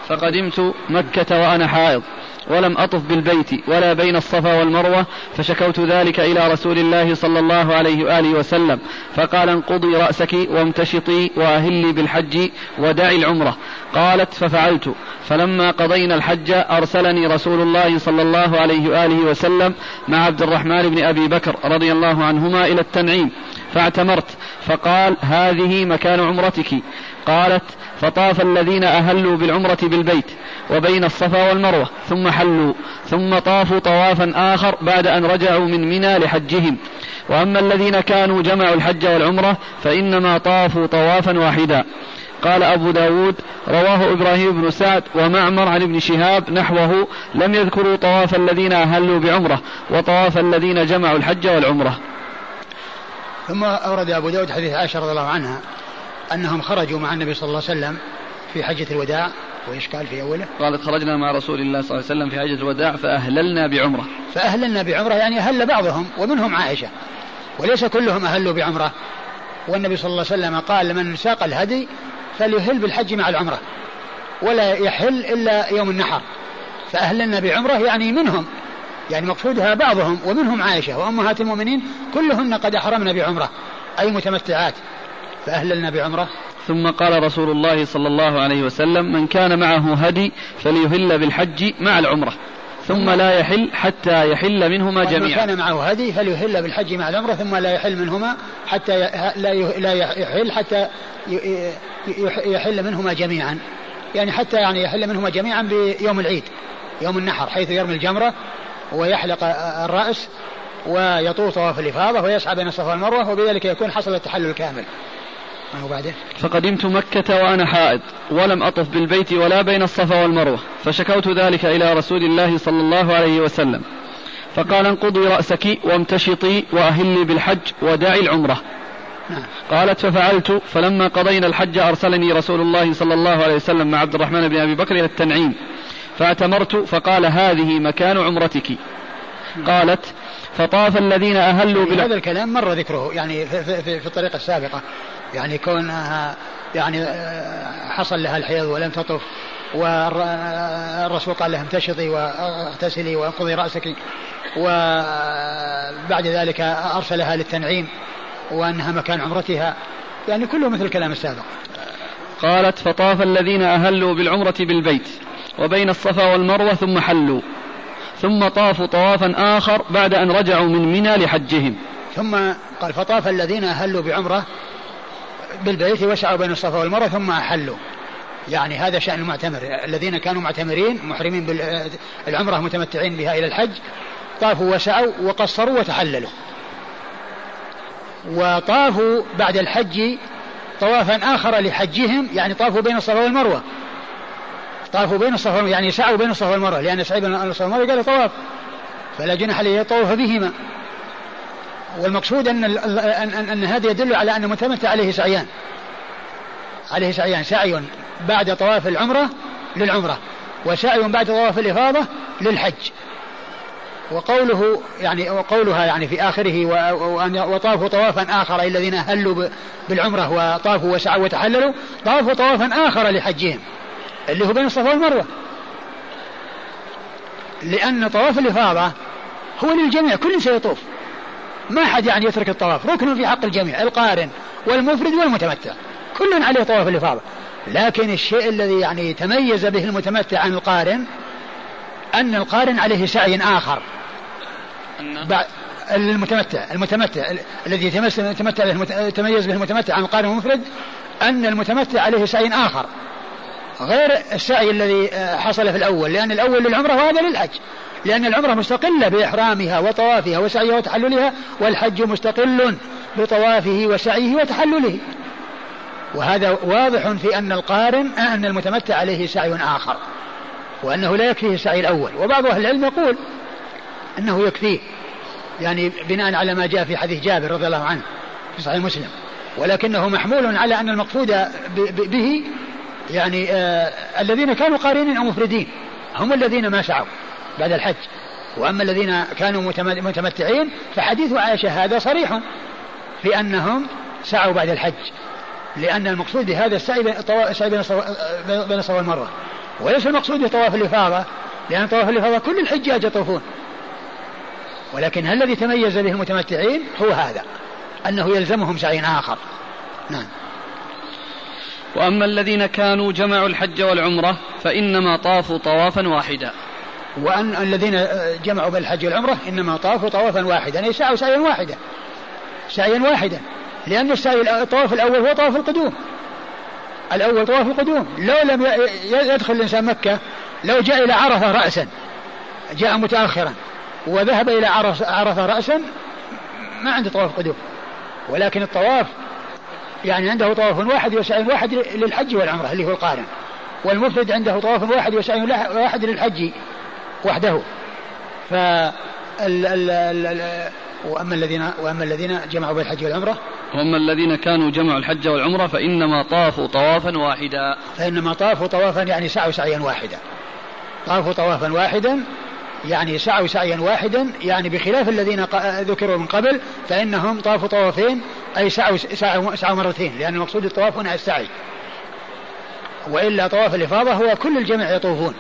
فقدمت مكة وأنا حائض. ولم أطف بالبيت ولا بين الصفا والمروة فشكوت ذلك إلى رسول الله صلى الله عليه وآله وسلم فقال انقضي رأسك وامتشطي وأهلي بالحج ودعي العمرة. قالت ففعلت. فلما قضينا الحج أرسلني رسول الله صلى الله عليه وآله وسلم مع عبد الرحمن بن أبي بكر رضي الله عنهما إلى التنعيم فاعتمرت. فقال هذه مكان عمرتك. قالت فطاف الذين أهلوا بالعمرة بالبيت وبين الصفا والمروة ثم حلوا ثم طافوا طوافا آخر بعد أن رجعوا من منى لحجهم. وأما الذين كانوا جمعوا الحج والعمرة فإنما طافوا طوافا واحدا. قال أبو داود رواه إبراهيم بن سعد ومعمر عن ابن شهاب نحوه لم يذكروا طواف الذين أهلوا بعمرة وطواف الذين جمعوا الحج والعمرة. ثم أورد أبو داود حديث عائشة رضي الله عنها أنهم خرجوا مع النبي صلى الله عليه وسلم في حجة الوداع وإيش قال في أوله. قالت خرجنا مع رسول الله صلى الله عليه وسلم في حجة الوداع فأهللنا بعمرة. فأهللنا بعمرة يعني أهل بعضهم ومنهم عائشة. وليس كلهم أهلوا بعمرة. والنبي صلى الله عليه وسلم قال لمن ساق الهدي فليهل بالحج مع العمرة ولا يحل إلا يوم النحر. فأهللنا بعمرة يعني منهم. يعني مقصودها بعضهم ومنهم عائشة وأمهات المؤمنين كلهن قد أحرمن بعمرة أي متمتعات. فأهللنا بعمرة. ثم قال رسول الله صلى الله عليه وسلم من كان معه هدي فليهل بالحج مع العمرة ثم لا يحل حتى يحل منهما جميعا. من كان معه هدي فليهل بالحج مع العمرة ثم لا يحل منهما حتى لا يحل حتى يحل منهما جميعا. يعني حتى يعني يحل منهما جميعا بيوم العيد يوم النحر حيث يرمي الجمرة ويحلق الرأس ويطوف طواف الإفاضة ويسعى بين الصفا والمروة وبذلك يكون حصل التحلل الكامل. بعده؟ فقدمت مكة وأنا حائض ولم أطف بالبيت ولا بين الصفا والمروة فشكوت ذلك إلى رسول الله صلى الله عليه وسلم. فقال انقضي رأسك وامتشطي وأهلي بالحج ودعي العمرة. نعم. قالت ففعلت فلما قضينا الحج أرسلني رسول الله صلى الله عليه وسلم مع عبد الرحمن بن أبي بكر إلى التنعيم. فاعتمرت فقال هذه مكان عمرتك. قالت فطاف الذين أهلوا بال... هذا الكلام مر ذكره يعني في, في, في الطريقة السابقة. يعني كونها يعني آه، حصل لها الحيض ولم تطف والرسول قال لها امتشطي واغتسلي وانقضي رأسك وبعد ذلك أرسلها للتنعيم وأنها مكان عمرتها. يعني كله مثل الكلام السابق. قالت فطاف الذين أهلوا بالعمرة بالبيت وبين الصفا والمروة ثم حلوا. ثم طافوا طوافا آخر بعد أن رجعوا من منى لحجهم. ثم قال فطاف الذين أهلوا بعمرة بالبيت وسعوا بين الصفا والمروة ثم أحلوا. يعني هذا شأن المعتمر. الذين كانوا معتمرين محرمين بالعمرة متمتعين بها إلى الحج طافوا وسعوا وقصروا وتحللوا. وطافوا بعد الحج طوافا آخر لحجهم يعني طافوا بين الصفا والمروة. طافوا بين الصفا يعني سعوا بين الصفا والمروة لأن سعي بين الصفا والمروة قال طواف. فلا جناح عليه يطوف بهما. والمقصود أن, أن, أن, أن هذا يدل على أن المتمتع عليه سعيان. عليه سعيان. سعي بعد طواف العمرة للعمرة وسعي بعد طواف الإفاضة للحج. وقوله يعني وقولها يعني في آخره وأن وطافوا طوافا آخر الذين أهلوا بالعمرة وطافوا وسعوا وتحللوا طافوا طوافا آخر لحجهم اللي هو بين الصفا والمروة. لأن طواف الإفاضة هو للجميع كل سيطوف ما حد يعني يترك الطواف ركن في حق الجميع القارن والمفرد والمتمتع. كل عليه طواف الإفاضة. لكن الشيء الذي يعني تميز به المتمتع عن القارن أن القارن عليه سعي آخر. المتمتع المتمتع الذي يتمتع تميز به المتمتع عن القارن المفرد أن المتمتع عليه سعي آخر. غير السعي الذي آه، حصل في الأول لأن الأول للعمرة وهذا للحج. لأن العمرة مستقلة بإحرامها وطوافها وسعيها وتحللها والحج مستقل بطوافه وسعيه وتحلله. وهذا واضح في أن القارن أن المتمتع عليه سعي آخر وأنه لا يكفيه السعي الأول. وبعض أهل العلم يقول أنه يكفيه يعني بناء على ما جاء في حديث جابر رضي الله عنه في صحيح مسلم. ولكنه محمول على أن المقصود به يعني آه الذين كانوا قارنين أو مفردين هم الذين ما سعوا. بعد الحج. وأما الذين كانوا متمتعين فحديث عائشة هذا صريح في أنهم سعوا بعد الحج. لأن المقصود بهذا السعي بين الصفا والمروة وليس المقصود بطواف الإفاضة لأن طواف الإفاضة كل الحجاج يطوفون. ولكن الذي تميز به المتمتعين هو هذا أنه يلزمهم سعي آخر. نعم. وأما الذين كانوا جمعوا الحج والعمرة فإنما طافوا طوافا واحدا. وأن الذين جمعوا بالحج والعمرة إنما طافوا طوافا واحدا أي سعوا سعيا واحدا سعيا واحدا لأن السعي الطواف الأول هو طواف القدوم. الأول طواف القدوم. لو لم يدخل الإنسان مكة لو جاء إلى عرفة رأسا جاء متأخرا وذهب إلى عرفة رأسا ما عنده طواف قدوم. ولكن الطواف يعني عنده طواف واحد وسعي واحد للحج والعمرة اللي هو القارن والمفرد عنده طواف واحد وسعي واحد للحج. وحده. ف وأما الذين وأما الذين جمعوا بين الحج والعمره وأما الذين كانوا جمعوا الحج والعمرة فإنما طافوا طوافا واحدا. فإنما طافوا طوافا يعني سعوا سعيا واحدا. طافوا طوافا واحدا يعني سعوا سعيا واحدا يعني بخلاف الذين ذكروا من قبل فإنهم طافوا طوافين أي سعوا, سعوا, سعوا مرتين لأن المقصود الطواف هنا السعي. وإلا طواف الإفاضة هو كل الجميع يطوفون.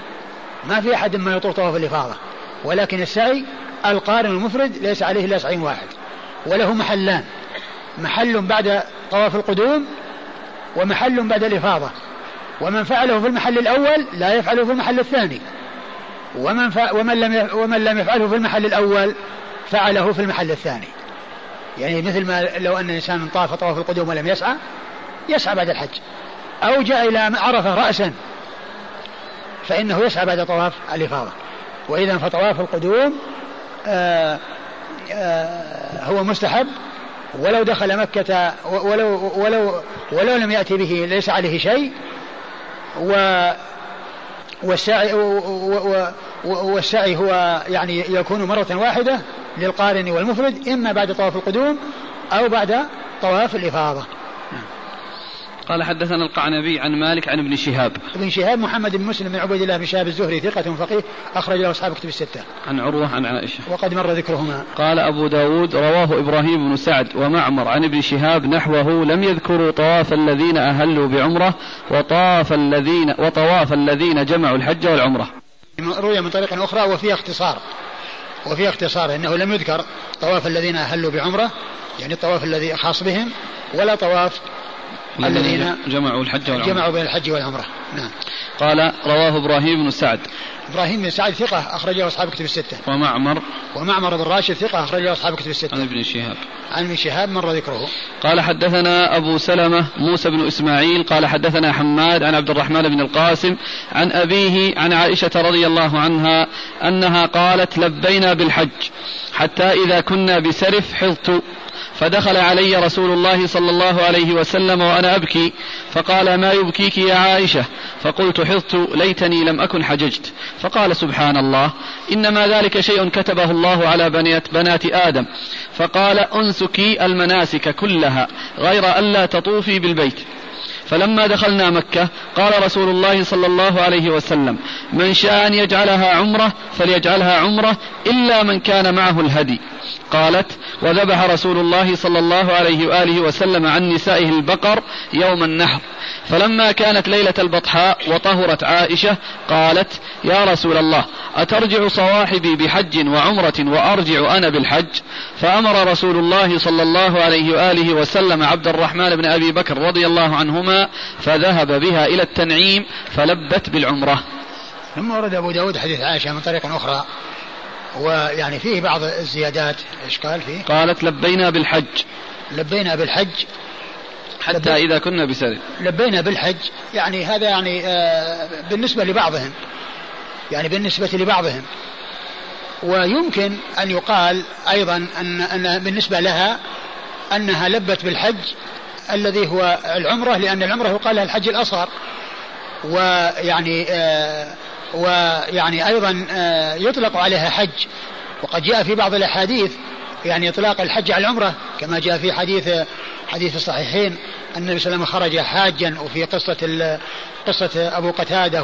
ما في أحد ما يطوف طواف الإفاضة. ولكن السعي القارن المفرد ليس عليه إلا سعي واحد وله محلان. محل بعد طواف القدوم ومحل بعد الإفاضة. ومن فعله في المحل الأول لا يفعله في المحل الثاني. ومن, ف... ومن, لم. ومن لم يفعله في المحل الأول فعله في المحل الثاني. يعني مثل ما لو أن الإنسان طاف طواف القدوم ولم يسعى يسعى بعد الحج. أو جاء إلى عرفة رأسا فإنه يسعى بعد طواف الإفاضة. وإذا فطواف القدوم آآ آآ هو مستحب. ولو دخل مكة ولو ولو ولو لم يأتي به ليس عليه شيء. و والسعي والسعي هو يعني يكون مرة واحدة للقارن والمفرد إما بعد طواف القدوم أو بعد طواف الإفاضة. قال حدثنا القعنبي عن مالك عن ابن شهاب. ابن شهاب محمد بن مسلم بن عبيد الله بن شهاب الزهري ثقة فقيه أخرج له أصحاب كتب الستة. عن عروة عن عائشة. وقد مر ذكرهما. قال أبو داود رواه إبراهيم بن سعد ومعمر عن ابن شهاب نحوه لم يذكروا طواف الذين أهلوا بعمرة وطاف الذين وطواف الذين جمعوا الحج والعمرة. روي من طريق أخرى وفيها اختصار. وفي اختصار إنه لم يذكر طواف الذين أهلوا بعمرة يعني الطواف الذي خاص بهم ولا طواف الذين جمعوا الحج والعمرة. جمعوا بين الحج والعمرة. نعم. قال رواه إبراهيم بن سعد. إبراهيم بن سعد ثقة أخرجه أصحاب كتب الستة. ومعمر. ومعمر بن راشد ثقة أخرجه أصحاب كتب الستة. عن ابن شهاب. عن ابن شهاب مر ذكره. قال حدثنا أبو سلمة موسى بن إسماعيل. قال حدثنا حماد عن عبد الرحمن بن القاسم عن أبيه عن عائشة رضي الله عنها أنها قالت لبينا بالحج حتى إذا كنا بسرف حضت فدخل علي رسول الله صلى الله عليه وسلم وأنا أبكي فقال ما يبكيك يا عائشة؟ فقلت حظت ليتني لم أكن حججت. فقال سبحان الله إنما ذلك شيء كتبه الله على بنات, بنات آدم. فقال أنسكي المناسك كلها غير ألا تطوفي بالبيت. فلما دخلنا مكة قال رسول الله صلى الله عليه وسلم من شاء أن يجعلها عمرة فليجعلها عمرة إلا من كان معه الهدي. قالت وذبح رسول الله صلى الله عليه وآله وسلم عن نسائه البقر يوم النحر. فلما كانت ليلة البطحاء وطهرت عائشة قالت يا رسول الله أترجع صواحبي بحج وعمرة وأرجع أنا بالحج؟ فأمر رسول الله صلى الله عليه وآله وسلم عبد الرحمن بن أبي بكر رضي الله عنهما فذهب بها إلى التنعيم فلبت بالعمرة. ثم ورد أبو داود حديث عائشة من طريق أخرى. ويعني فيه بعض الزيادات إيش قال فيه؟ قالت لبينا بالحج. لبينا بالحج. حتى إذا كنا بسرف لبينا بالحج يعني هذا يعني آه بالنسبة لبعضهم. يعني بالنسبة لبعضهم. ويمكن أن يقال أيضا أن, أن بالنسبة لها أنها لبت بالحج الذي هو العمرة لأن العمرة يقال لها الحج الأصغر. ويعني آه ويعني أيضا آه يطلق عليها حج. وقد جاء في بعض الأحاديث يعني إطلاق الحج على العمرة كما جاء في حديث حديث الصحيحين أن النبي صلى الله عليه وسلم خرج حاجا وفي قصة قصة أبو قتادة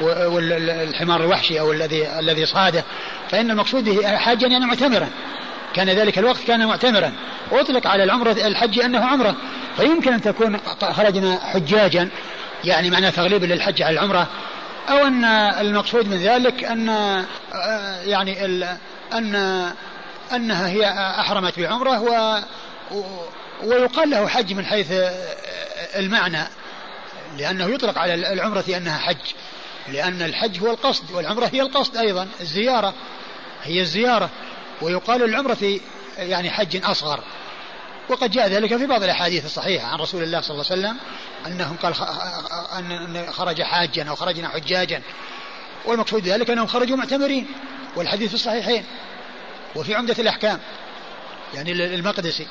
والحمار الوحشي أو الذي الذي صاده. فإن المقصود به حاجا يعني معتمرا. كان ذلك الوقت كان معتمرا. وأطلق على العمرة الحج أنه عمرة. فيمكن أن تكون خرجنا حجاجا يعني معنى تغليب للحج على العمرة. أو أن المقصود من ذلك أن يعني أن أنها هي أحرمت بعمرة و ويقال له حج من حيث المعنى لأنه يطلق على العمرة أنها حج لأن الحج هو القصد والعمرة هي القصد أيضا الزيارة هي الزيارة ويقال العمرة يعني حج أصغر. وقد جاء ذلك في بعض الأحاديث الصحيحة عن رسول الله صلى الله عليه وسلم أنهم قال أن خرج حاجا أو خرجنا حجاجا. والمقصود ذلك أنهم خرجوا معتمرين والحديث في الصحيحين وفي عمدة الأحكام. يعني المقدسي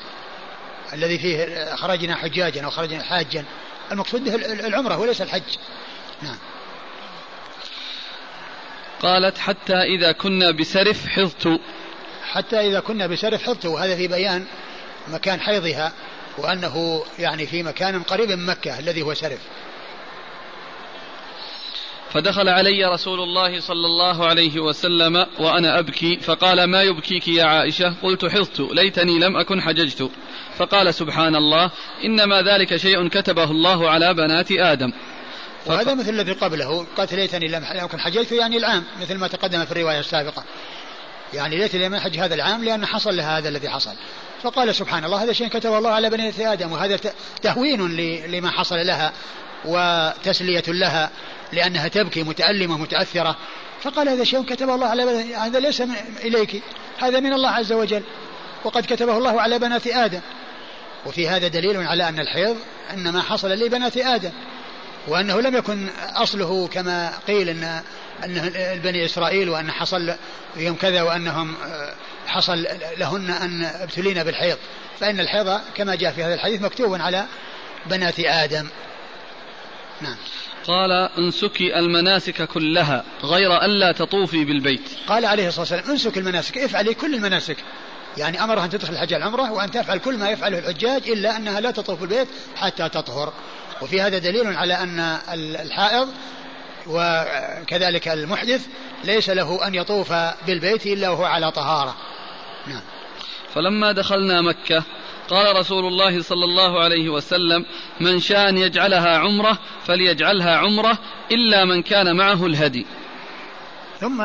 الذي فيه خرجنا حجاجا أو خرجنا حاجا. المقصود به العمرة وليس الحج. نعم. قالت حتى إذا كنا بسرف حضت حتى إذا كنا بسرف حضت وهذا في بيان مكان حيضها وأنه يعني في مكان قريب من مكة الذي هو سرف. فدخل علي رسول الله صلى الله عليه وسلم وأنا أبكي فقال ما يبكيك يا عائشة؟ قلت حظت ليتني لم أكن حججت. فقال سبحان الله إنما ذلك شيء كتبه الله على بنات آدم. وهذا مثل الذي قبله قالت ليتني لم أكن حججت يعني العام مثل ما تقدم في الرواية السابقة. يعني ليتني لم أحج هذا العام لأن حصل لها هذا الذي حصل. فقال سبحان الله هذا شيء كتبه الله على بنات آدم وهذا تهوين لما حصل لها وتسلية لها لأنها تبكي متألمة متأثرة. فقال هذا شيء كتبه الله على بنات هذا ليس إليك هذا من الله عز وجل وقد كتبه الله على بنات آدم. وفي هذا دليل على أن الحيض إنما حصل لبنات آدم وأنه لم يكن أصله كما قيل أن أن بني إسرائيل وأن حصل فيهم كذا وأنهم آه، حصل لهن أن ابتلين بالحيض. فإن الحيض كما جاء في هذا الحديث مكتوب على بنات آدم. نعم. قال انسكي المناسك كلها غير ألا تطوفي بالبيت. قال عليه الصلاة والسلام انسك المناسك افعلي كل المناسك. يعني أمرها أن تدخل الحج العمرة وأن تفعل كل ما يفعله الحجاج إلا أنها لا تطوف بالبيت حتى تطهر. وفي هذا دليل على أن الحائض وكذلك المحدث ليس له أن يطوف بالبيت إلا وهو على طهارة. نعم. فلما دخلنا مكة قال رسول الله صلى الله عليه وسلم من شاء أن يجعلها عمرة فليجعلها عمرة إلا من كان معه الهدي. ثم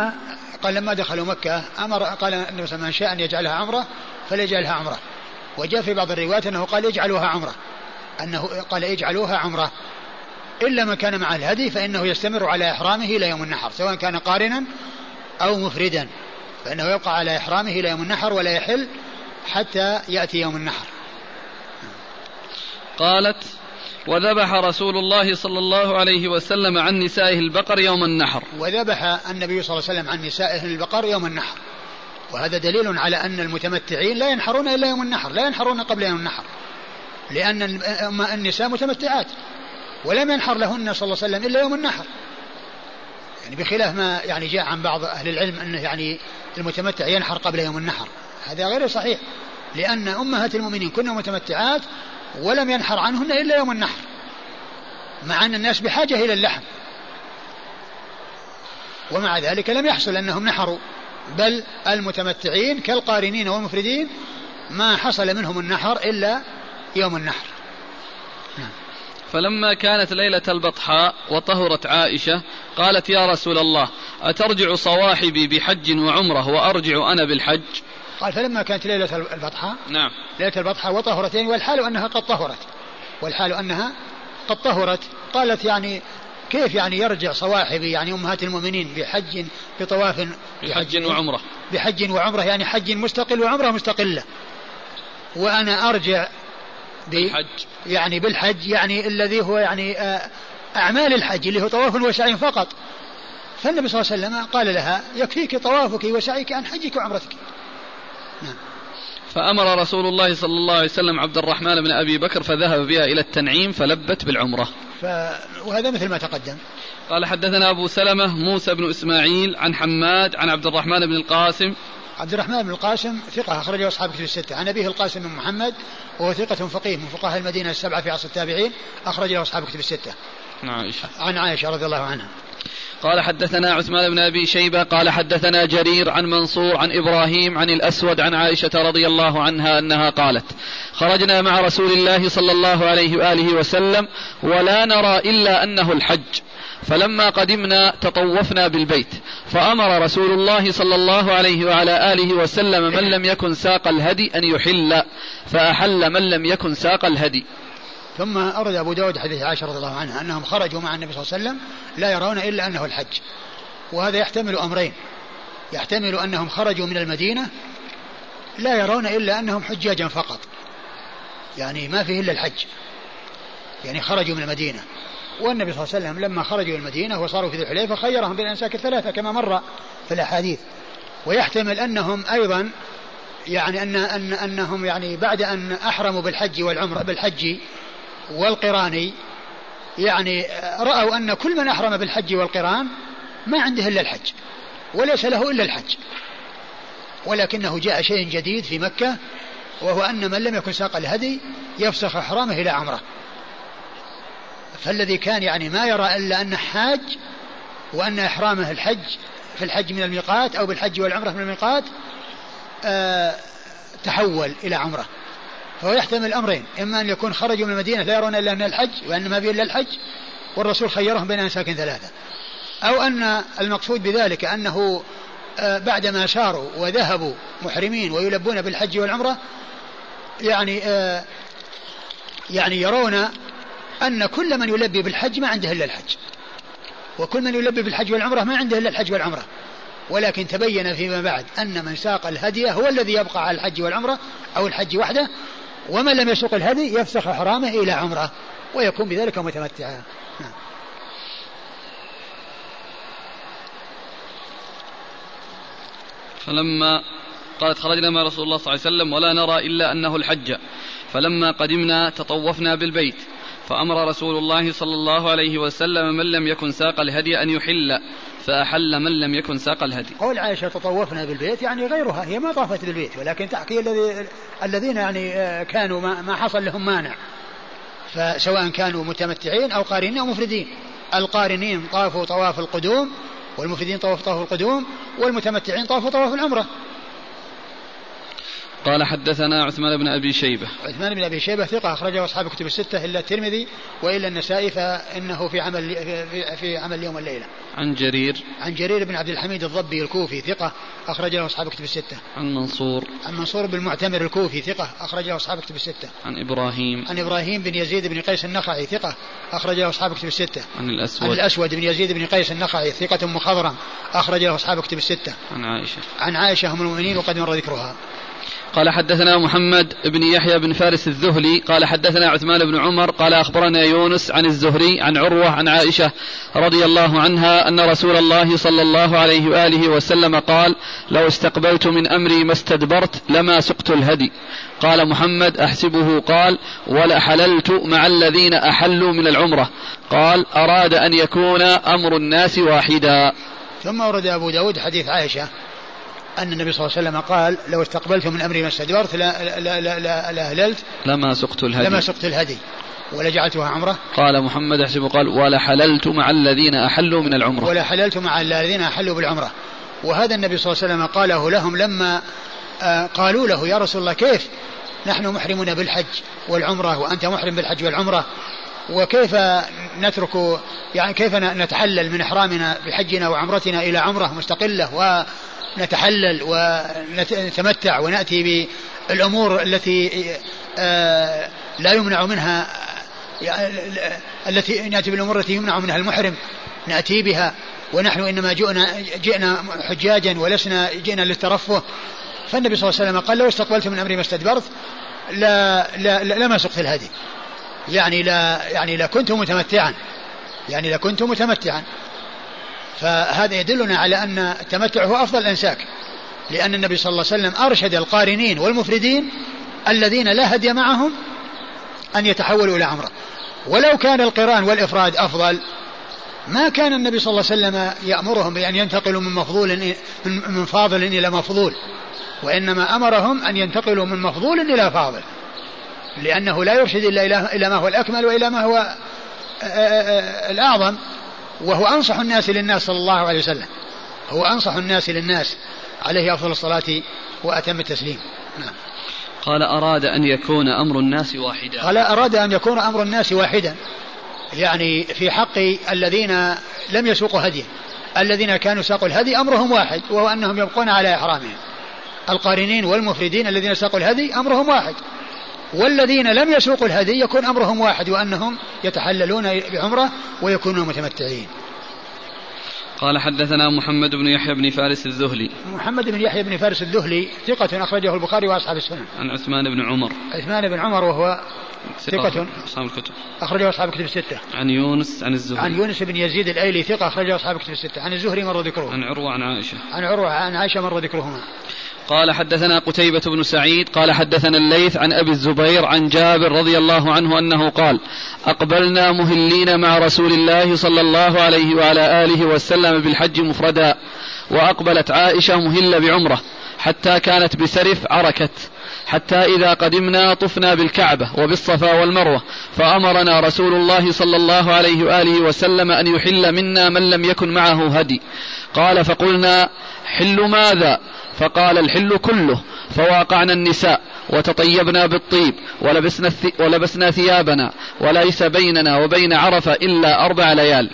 قال لما دخلوا مكة أمر قال النبي صلى من شاء أن يجعلها عمرة فليجعلها عمرة. وجاء في بعض الروايات أنه قال اجعلوها عمرة. أنه قال اجعلوها عمرة. إلا من كان مع الهدي فإنه يستمر على إحرامه إلى يوم النحر سواء كان قارنا أو مفردا فإنه يبقى على إحرامه إلى يوم النحر ولا يحل حتى يأتي يوم النحر. قالت وذبح رسول الله صلى الله عليه وسلم عن نسائه البقر يوم النحر. وذبح النبي صلى الله عليه وسلم عن نسائه البقر يوم النحر. وهذا دليل على أن المتمتعين لا ينحرون إلا يوم النحر لا ينحرون قبل يوم النحر لأن النساء متمتعات. ولم ينحر لهن صلى الله عليه وسلم إلا يوم النحر. يعني بخلاف ما يعني جاء عن بعض أهل العلم أنه يعني المتمتع ينحر قبل يوم النحر. هذا غير صحيح. لأن أمهات المؤمنين كن متمتعات ولم ينحر عنهن إلا يوم النحر. مع أن الناس بحاجة إلى اللحم. ومع ذلك لم يحصل أنهم نحروا. بل المتمتعين كالقارنين والمفردين ما حصل منهم النحر إلا يوم النحر. فلما كانت ليلة البطحاء وطهرت عائشة قالت يا رسول الله أترجع صواحبي بحج وعمرة وأرجع أنا بالحج؟ قال فلما كانت ليلة البطحاء نعم. ليلة البطحاء وطهرتين والحال أنها قد طهرت. والحال أنها قد طهرت. قالت يعني كيف يعني يرجع صواحبي يعني أمهات المؤمنين بحج بطواف بحج وعمرة. بحج وعمرة يعني حج مستقل وعمرة مستقلة. وأنا أرجع بالحج. يعني بالحج يعني الذي هو يعني آه، أعمال الحج اللي هو طواف وسعي فقط. فالنبي صلى الله عليه وسلم قال لها يكفيك طوافك وسعيك عن حجك وعمرتك. نعم. فأمر رسول الله صلى الله عليه وسلم عبد الرحمن بن أبي بكر فذهب بها إلى التنعيم فلبت بالعمرة. ف... وهذا مثل ما تقدم. قال حدثنا أبو سلمة موسى بن إسماعيل عن حماد عن عبد الرحمن بن القاسم عبد الرحمن بن القاسم ثقة أخرجه أصحاب كتب الستة. عن أبيه القاسم بن محمد وهو ثقة فقيه من فقهاء المدينة السبعة في عصر التابعين أخرج له أصحاب كتب الستة. عن عائشة عن عائشة رضي الله عنها. قال حدثنا عثمان بن أبي شيبة قال حدثنا جرير عن منصور عن إبراهيم عن الأسود عن عائشة رضي الله عنها أنها قالت: خرجنا مع رسول الله صلى الله عليه وآله وسلم ولا نرى إلا أنه الحج. فلما قدمنا تطوفنا بالبيت فأمر رسول الله صلى الله عليه وعلى آله وسلم من لم يكن ساق الهدي أن يحل فأحل من لم يكن ساق الهدي. ثم أورد أبو داود حديث عائشة رضي الله عنها أنهم خرجوا مع النبي صلى الله عليه وسلم لا يرون إلا أنه الحج. وهذا يحتمل أمرين. يحتمل أنهم خرجوا من المدينة لا يرون إلا أنهم حجاجا فقط. يعني ما فيه إلا الحج. يعني خرجوا من المدينة. والنبي صلى الله عليه وسلم لما خرجوا المدينة وصاروا في ذي الحليفة خيرهم بين الأنساك الثلاثة كما مر في الأحاديث. ويحتمل أنهم أيضا يعني أن أن أنهم يعني بعد أن أحرموا بالحج والعمرة بالحج والقران يعني رأوا أن كل من أحرم بالحج والقران ما عنده إلا الحج وليس له إلا الحج. ولكنه جاء شيء جديد في مكة وهو أن من لم يكن ساق الهدي يفسخ إحرامه إلى عمرة. فالذي كان يعني ما يرى إلا أن حاج وأن إحرامه الحج في الحج من الميقات أو بالحج والعمرة من الميقات آه تحول إلى عمرة. فهو يحتمل الأمرين إما أن يكون خرجوا من المدينة لا يرون إلا أن الحج وأن ما فيه إلا الحج والرسول خيرهم بين أمساك ثلاثة. أو أن المقصود بذلك أنه آه، بعدما ساروا وذهبوا محرمين ويلبون بالحج والعمرة يعني آه، يعني يرون أن كل من يلبي بالحج ما عنده إلا الحج. وكل من يلبي بالحج والعمرة ما عنده إلا الحج والعمرة. ولكن تبين فيما بعد أن من ساق الهدي هو الذي يبقى على الحج والعمرة أو الحج وحده ومن لم يسوق الهدي يفسخ حرامه إلى عمرة ويكون بذلك متمتعا. نعم. فلما قالت خرجنا مع رسول الله صلى الله عليه وسلم ولا نرى إلا أنه الحج. فلما قدمنا تطوفنا بالبيت. فأمر رسول الله صلى الله عليه وسلم من لم يكن ساق الهدي أن يحل فأحل من لم يكن ساق الهدي. قول عائشة تطوفنا بالبيت يعني غيرها هي ما طافت بالبيت ولكن تحكي الذي الذين يعني آه، كانوا ما, حصل لهم مانع. فسواء كانوا متمتعين أو قارنين أو مفردين. القارنين طافوا طواف القدوم والمفردين طوافوا طواف القدوم والمتمتعين طافوا طواف العمرة. قال حدثنا عثمان بن أبي شيبة عثمان بن أبي شيبة ثقة أخرجه أصحاب كتب الستة إلا الترمذي وإلا النسائي فإنه في عمل في, في عمل اليوم والليله. عن جرير عن جرير بن عبد الحميد الضبي الكوفي ثقة اخرج له أصحاب كتب الستة. عن منصور عن منصور بن المعتمر الكوفي ثقة اخرج له أصحاب كتب الستة. عن إبراهيم عن إبراهيم بن يزيد بن قيس النخعي ثقة اخرج له أصحاب كتب الستة. عن الأسود عن الأسود بن يزيد بن قيس النخعي ثقة مخضرم اخرج له أصحاب كتب الستة. عن عائشة عن عائشة ام المؤمنين وقد مر ذكرها. قال حدثنا محمد بن يحيى بن فارس الذهلي قال حدثنا عثمان بن عمر قال أخبرنا يونس عن الزهري عن عروة عن عائشة رضي الله عنها أن رسول الله صلى الله عليه وآله وسلم قال لو استقبلت من أمري ما استدبرت لما سقت الهدي قال محمد أحسبه قال ولا حللت مع الذين أحلوا من العمرة قال أراد أن يكون أمر الناس واحدا ثم ورد أبو داود حديث عائشة أن النبي صلى الله عليه وسلم قال لو استقبلت من أمري ما استدبرت لا, لا, لا, لا, لا أهللت. لما سقت الهدي. لما سقت الهدي. ولجعلتها عمرة. قال محمد أحسب قال ولا حللت مع الذين أحلوا من العمرة. ولا حللت مع الذين أحلوا بالعمرة. وهذا النبي صلى الله عليه وسلم قاله لهم لما آه، قالوا له يا رسول الله كيف نحن محرمون بالحج والعمرة وأنت محرم بالحج والعمرة وكيف نترك يعني كيف نتحلل من إحرامنا بحجنا وعمرتنا إلى عمرة مستقلة ونتحلل ونتمتع ونأتي بالأمور التي آه، لا يمنع منها التي نأتي بالأمور التي يمنع منها المحرم نأتي بها. ونحن إنما جئنا جئنا حجاجا ولسنا جئنا للترفه. فالنبي صلى الله عليه وسلم قال لو استقبلت من أمري ما استدبرت لا لا لما سقت الهدي. يعني لا يعني لكنت متمتعا. يعني لكنت متمتعا. فهذا يدلنا على أن التمتع هو أفضل الأنساك لأن النبي صلى الله عليه وسلم أرشد القارنين والمفردين الذين لا هدي معهم أن يتحولوا إلى عمرة. ولو كان القران والإفراد أفضل ما كان النبي صلى الله عليه وسلم يأمرهم بأن ينتقلوا من مفضول من فاضل إلى مفضول وإنما أمرهم أن ينتقلوا من مفضول إلى فاضل لأنه لا يرشد إلا إلى ما هو الأكمل وإلى ما هو آه، آه، آه، الأعظم. وهو أنصح الناس للناس صلى الله عليه وسلم. هو أنصح الناس للناس عليه أفضل الصلاة وأتم التسليم. نعم. قال أراد أن يكون أمر الناس واحدا. قال أراد أن يكون أمر الناس واحدا. يعني في حق الذين لم يسوقوا هديا. الذين كانوا ساقوا الهدي أمرهم واحد وهو أنهم يبقون على إحرامهم. القارنين والمفردين الذين ساقوا الهدي أمرهم واحد. والذين لم يسوقوا الهدي يكون أمرهم واحد وأنهم يتحللون بعمرة ويكونون متمتعين. قال حدثنا محمد بن يحيى بن فارس الذهلي. محمد بن يحيى بن فارس الذهلي ثقة أخرجه البخاري وأصحاب السنن. عن عثمان بن عمر. عثمان بن عمر وهو ثقة أصحاب الكتب. أخرجه أصحاب الكتب الستة. عن يونس عن الزهري. عن يونس بن يزيد الأيلي ثقة أخرجه أصحاب الكتب الستة. عن الزهري مر ذكره. عن عروة عن عائشة. عن عروة عن عائشة مر ذكرهما. قال حدثنا قتيبة بن سعيد قال حدثنا الليث عن أبي الزبير عن جابر رضي الله عنه أنه قال أقبلنا مهلين مع رسول الله صلى الله عليه وعلى آله وسلم بالحج مفردا وأقبلت عائشة مهلة بعمرة حتى كانت بسرف عركت حتى إذا قدمنا طفنا بالكعبة وبالصفا والمروة فأمرنا رسول الله صلى الله عليه وآله وسلم أن يحل منا من لم يكن معه هدي. قال فقلنا حل ماذا؟ فقال الحل كله فواقعنا النساء وتطيبنا بالطيب ولبسنا, ولبسنا ثيابنا وليس بيننا وبين عرفة إلا أربع ليال.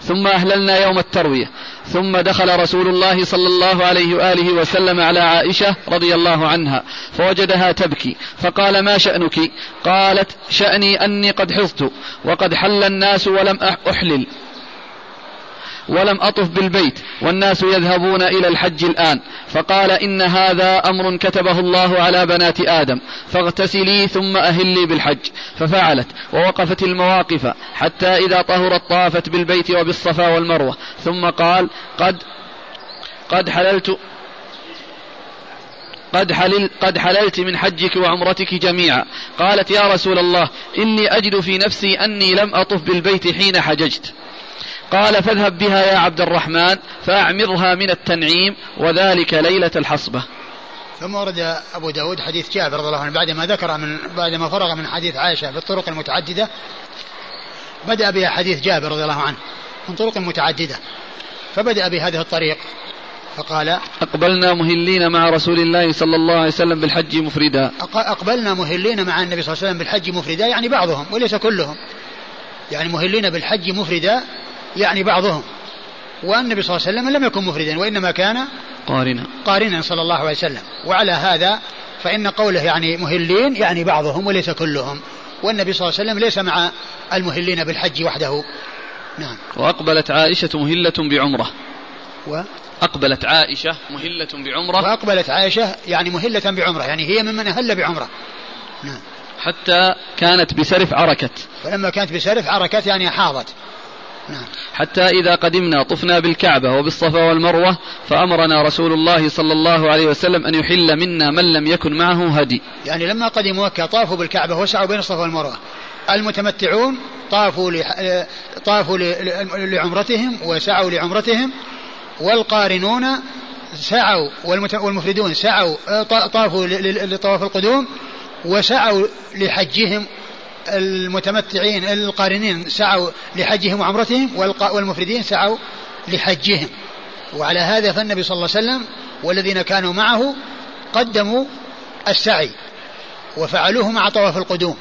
ثم أهللنا يوم التروية. ثم دخل رسول الله صلى الله عليه وآله وسلم على عائشة رضي الله عنها فوجدها تبكي فقال ما شأنك؟ قالت شأني أني قد حظت وقد حل الناس ولم أحلل. ولم أطف بالبيت والناس يذهبون إلى الحج الآن. فقال إن هذا أمر كتبه الله على بنات آدم فاغتسلي ثم أهلي بالحج. ففعلت ووقفت المواقف حتى إذا طهرت طافت بالبيت وبالصفا والمروة. ثم قال قد قد حللت قد, حلل قد حللت من حجك وعمرتك جميعا. قالت يا رسول الله إني أجد في نفسي أني لم أطف بالبيت حين حججت. قال فاذهب بها يا عبد الرحمن فأعمرها من التنعيم وذلك ليلة الحصبة. ثم ورد أبو داود حديث جابر رضي الله عنه بعدما ذكر من بعدما فرغ من حديث عائشة بالطرق المتعددة بدأ بها حديث جابر رضي الله عنه من طرق متعددة. فبدأ بهذه الطريق فقال أقبلنا مهلين مع رسول الله صلى الله عليه وسلم بالحج مفردا. أقبلنا مهلين مع النبي صلى الله عليه وسلم بالحج مفردا يعني بعضهم وليس كلهم. يعني مهلين بالحج مفردا يعني بعضهم. والنبي صلى الله عليه وسلم لم يكن مفردا وإنما كان قارنا. قارنا صلى الله عليه وسلم. وعلى هذا فإن قوله يعني مهلين يعني بعضهم وليس كلهم. والنبي صلى الله عليه وسلم ليس مع المهلين بالحج وحده. نعم. وأقبلت عائشة مهلة بعمرة. و؟ أقبلت عائشة مهلة بعمرة. وأقبلت عائشة يعني مهلة بعمرة يعني هي ممن أهل بعمرة. نعم. حتى كانت بسرف عركت فلما كانت بسرف عركت يعني حاضت. حتى إذا قدمنا طفنا بالكعبة وبالصفا والمروة فأمرنا رسول الله صلى الله عليه وسلم أن يحل منا من لم يكن معه هدي. يعني لما قدموا مكة طافوا بالكعبة وسعوا بين الصفا والمروة. المتمتعون طافوا طافوا لعمرتهم وسعوا لعمرتهم والقارنون سعوا والمفردون سعوا طافوا لطواف القدوم وسعوا لحجهم المتمتعين القارنين سعوا لحجهم وعمرتهم والمفردين سعوا لحجهم. وعلى هذا فالنبي صلى الله عليه وسلم والذين كانوا معه قدموا السعي وفعلوه مع طواف القدوم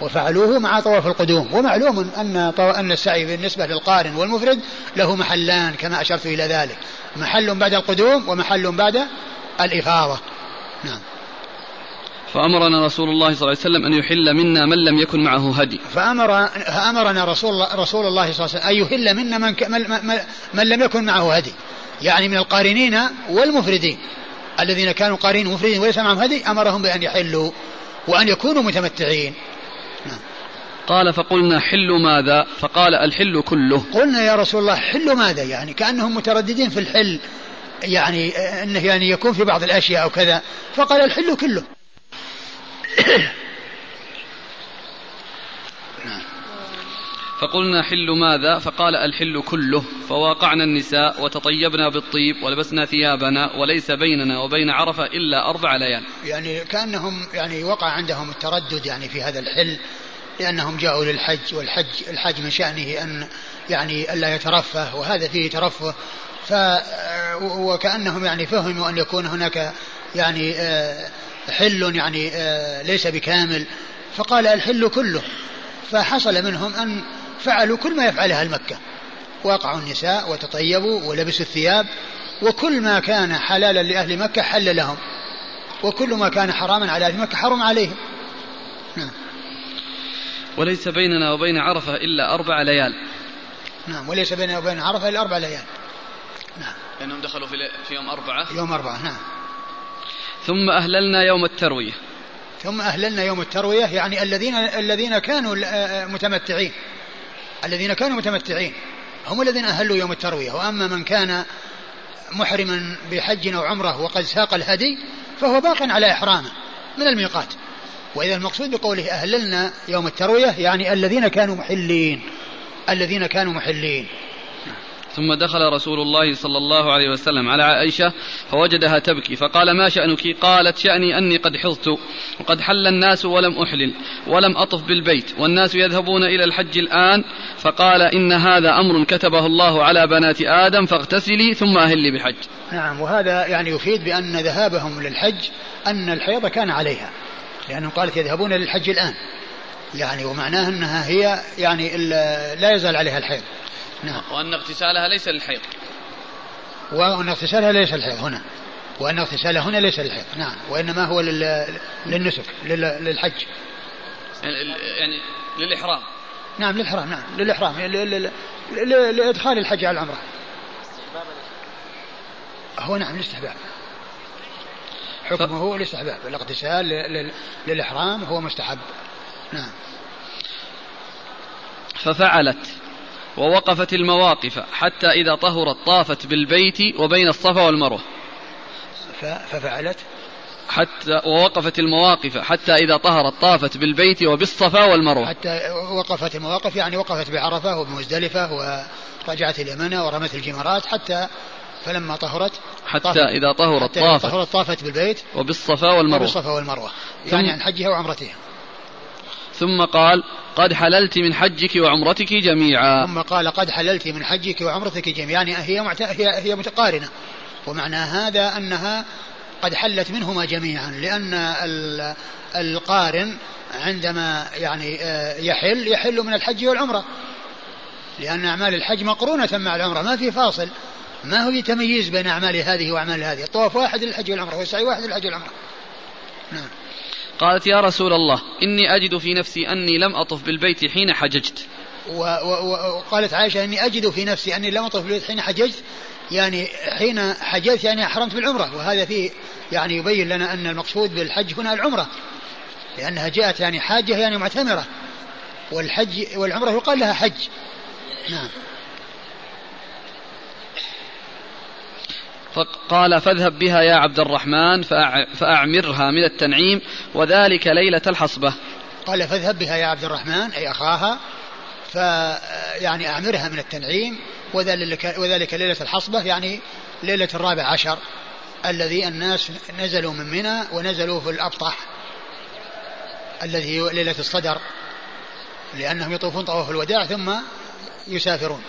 وفعلوه مع طواف القدوم. ومعلوم أن أن السعي بالنسبة للقارن والمفرد له محلان كما أشرت إلى ذلك. محل بعد القدوم ومحل بعد الإفاضة. نعم. فأمرنا رسول الله صلى الله عليه وسلم أن يحل منا من لم يكن معه هدي. فأمر فأمرنا رسول الله, رسول الله صلى الله عليه وسلم أن يحل منا من, من, من لم يكن معه هدي. يعني من القارنين والمفردين. الذين كانوا قارنين ومفردين وليس معهم هدي أمرهم بأن يحلوا وأن يكونوا متمتعين. نعم. قال فقلنا حل ماذا؟ فقال الحل كله. قلنا يا رسول الله حل ماذا؟ يعني كأنهم مترددين في الحل. يعني إنه يعني يكون في بعض الأشياء أو كذا. فقال الحل كله. فقلنا حل ماذا؟ فقال الحل كله فواقعنا النساء وتطيبنا بالطيب ولبسنا ثيابنا وليس بيننا وبين عرفة إلا أربع ليال. يعني كأنهم يعني وقع عندهم التردد يعني في هذا الحل لأنهم جاءوا للحج والحج الحج من شأنه أن يعني ألا يترفه وهذا فيه ترفه. ف وكأنهم يعني فهموا أن يكون هناك يعني آه، حل يعني آه، ليس بكامل. فقال الحل كله. فحصل منهم أن فعلوا كل ما يفعلها المكة. وقعوا النساء وتطيبوا ولبسوا الثياب وكل ما كان حلالا لأهل مكة حل لهم. وكل ما كان حراما على أهل مكة حرم عليهم. نعم. وليس بيننا وبين عرفة إلا أربع ليال. نعم وليس بيننا وبين عرفة إلا أربع ليال. نعم. لأنهم دخلوا في, في يوم أربعة. يوم أربعة نعم. ثم أهللنا يوم التروية. ثم أهللنا يوم التروية يعني الذين الذين كانوا متمتعين. الذين كانوا متمتعين. هم الذين أهلوا يوم التروية. وأما من كان محرما بحج أو عمرة وقد ساق الهدي فهو باق على إحرامه من الميقات. وإذا المقصود بقوله أهللنا يوم التروية يعني الذين كانوا محلين. الذين كانوا محلين. ثم دخل رسول الله صلى الله عليه وسلم على عائشة فوجدها تبكي فقال ما شأنك؟ قالت شأني أني قد حظت وقد حل الناس ولم أحلل ولم أطف بالبيت والناس يذهبون إلى الحج الآن فقال إن هذا أمر كتبه الله على بنات آدم فاغتسلي ثم أهلي بحج نعم وهذا يعني يفيد بأن ذهابهم للحج أن الحيض كان عليها لأنه قالت يذهبون للحج الآن يعني ومعناه أنها هي يعني لا يزال عليها الحيض. نعم. وأن اغتسالها ليس للحيض. وأن اغتسالها ليس للحيض هنا. وأن اغتسالها هنا ليس للحيض نعم. وإنما هو للنسك للحج. يعني للإحرام. نعم للإحرام نعم. للإحرام لإدخال الحج على العمرة. هو نعم الاستحباب. حكمه هو الاستحباب. الاغتسال للإحرام هو مستحب. نعم. ففعلت. ووقفت المواقف حتى إذا طهرت طافت بالبيت وبين الصفا والمروة. ففعلت. حتى ووقفت المواقف حتى إذا طهرت طافت بالبيت وبالصفا والمروة. حتى وقفت المواقف يعني وقفت بعرفة وبمزدلفة ورجعت اليمنى ورمت الجمرات حتى فلما طهرت حتى إذا طهرت حتى طافت, طهرت طافت بالبيت وبالصفا والمروة. وبالصفا والمروة يعني عن حجها وعمرتها. ثم قال قد حللت من حجك وعمرتك جميعا. ثم قال قد حللت من حجك وعمرتك جميعا. يعني هي معت... هي هي متقارنة. ومعنى هذا أنها قد حلت منهما جميعا لأن القارن عندما يعني آه، يحل يحل من الحج والعمرة. لأن أعمال الحج مقرونة مع العمرة ما في فاصل. ما هو تمييز بين أعمال هذه وأعمال هذه؟ الطواف واحد للحج والعمرة والسعي واحد للحج والعمرة. نعم. قالت يا رسول الله إني أجد في نفسي أني لم أطف بالبيت حين حججت. وقالت عائشة إني أجد في نفسي أني لم أطف بالبيت حين حججت. يعني حين حججت يعني أحرمت بالعمرة. وهذا فيه يعني يبين لنا أن المقصود بالحج هنا العمرة لأنها جاءت يعني حاجة يعني معتمرة والحج والعمرة يقال لها حج. نعم. فقال فاذهب بها يا عبد الرحمن فأعمرها من التنعيم وذلك ليلة الحصبة. قال فاذهب بها يا عبد الرحمن أي أخاها ف يعني أعمرها من التنعيم وذلك, وذلك ليلة الحصبة يعني ليلة الرابع عشر الذي الناس نزلوا من منى ونزلوا في الأبطح الذي ليلة الصدر لأنهم يطوفون طواف الوداع ثم يسافرون.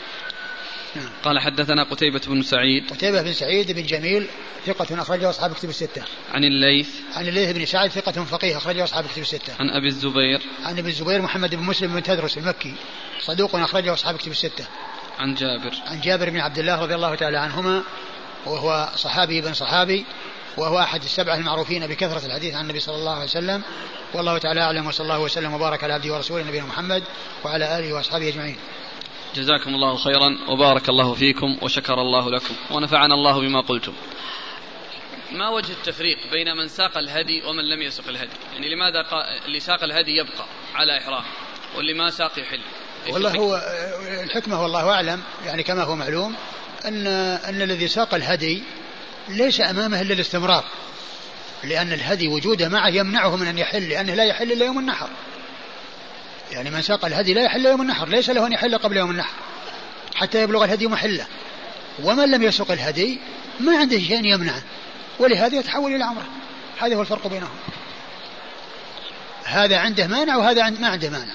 نعم. قال حدثنا قتيبة بن سعيد. قتيبة بن سعيد بن جميل ثقة أخرجه أصحاب كتب الستة. عن الليث. عن الليث بن سعد ثقة فقيه أخرجه أصحاب كتب الستة. عن أبي الزبير. عن أبي الزبير محمد بن مسلم بن تدرس المكي. صدوق أخرجه أصحاب كتب الستة. عن جابر. عن جابر بن عبد الله رضي الله تعالى عنهما وهو صحابي بن صحابي وهو أحد السبعة المعروفين بكثرة الحديث عن النبي صلى الله عليه وسلم. والله تعالى أعلم وصلى الله وسلم وبارك على عبده ورسوله نبينا محمد وعلى آله وأصحابه أجمعين. جزاكم الله خيرا وبارك الله فيكم وشكر الله لكم ونفعنا الله بما قلتم. ما وجه التفريق بين من ساق الهدي ومن لم يسق الهدي؟ يعني لماذا اللي ساق الهدي يبقى على إحرام واللي ما ساق يحل؟ والله هو الحكمة والله أعلم يعني كما هو معلوم أن أن الذي ساق الهدي ليس أمامه إلا الاستمرار لأن الهدي وجوده معه يمنعه من أن يحل لأنه لا يحل إلا يوم النحر. يعني من ساق الهدي لا يحل يوم النحر ليس له أن يحل قبل يوم النحر حتى يبلغ الهدي محله. ومن لم يسق الهدي ما عنده شيء يمنعه ولهذا يتحول إلى عمرة. هذا هو الفرق بينهم. هذا عنده مانع وهذا ما عنده مانع.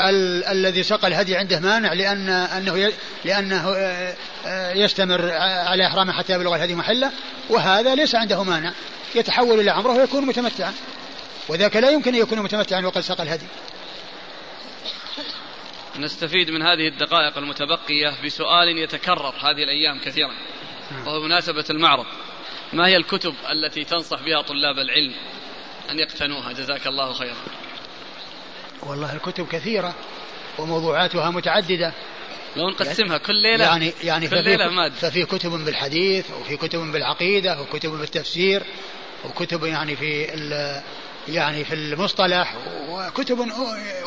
ال- الذي سقى الهدي عنده مانع لأن أنه لأنه آه، آه، يستمر على إحرامه حتى يبلغ الهدي محله وهذا ليس عنده مانع. يتحول إلى عمرة ويكون متمتعا. وذاك لا يمكن أن يكون متمتعا وقد سقى الهدي. نستفيد من هذه الدقائق المتبقية بسؤال يتكرر هذه الأيام كثيرا. وهو مناسبة المعرض. ما هي الكتب التي تنصح بها طلاب العلم أن يقتنوها؟ جزاك الله خيرا. والله الكتب كثيرة وموضوعاتها متعددة. لو نقسمها كل ليلة يعني يعني كل ليلة مادة ففي كتب بالحديث وفي كتب بالعقيدة وكتب بالتفسير وكتب يعني في يعني في المصطلح وكتب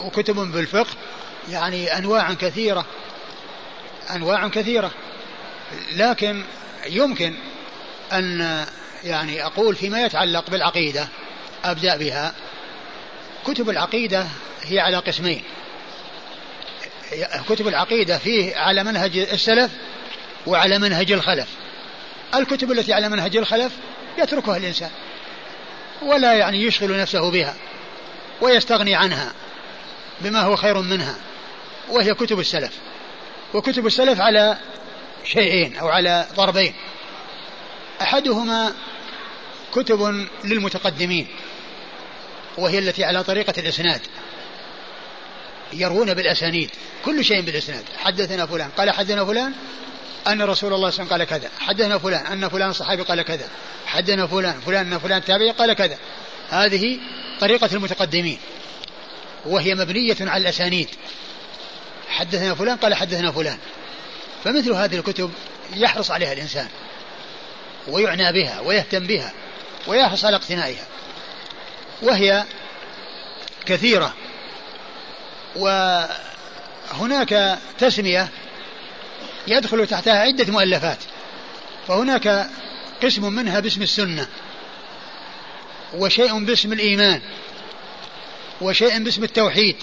وكتب بالفقه يعني أنواع كثيرة أنواع كثيرة لكن يمكن أن يعني أقول فيما يتعلق بالعقيدة أبدأ بها. كتب العقيدة هي على قسمين. كتب العقيدة فيه على منهج السلف وعلى منهج الخلف. الكتب التي على منهج الخلف يتركها الإنسان ولا يعني يشغل نفسه بها ويستغني عنها. بما هو خير منها وهي كتب السلف. وكتب السلف على شيئين أو على ضربين. أحدهما كتب للمتقدمين وهي التي على طريقة الإسناد. يروون بالأسانيد كل شيء بالإسناد. حدثنا فلان قال حدثنا فلان أن رسول الله صلى الله عليه وسلم قال كذا. حدثنا فلان أن فلان صحابي قال كذا. حدثنا فلان فلان أن فلان تابعي قال كذا. هذه طريقة المتقدمين. وهي مبنية على الأسانيد. حدثنا فلان قال حدثنا فلان. فمثل هذه الكتب يحرص عليها الإنسان ويعنى بها ويهتم بها ويحرص على اقتنائها. وهي كثيرة. وهناك تسمية يدخل تحتها عدة مؤلفات. فهناك قسم منها باسم السنة وشيء باسم الإيمان. وشيء باسم التوحيد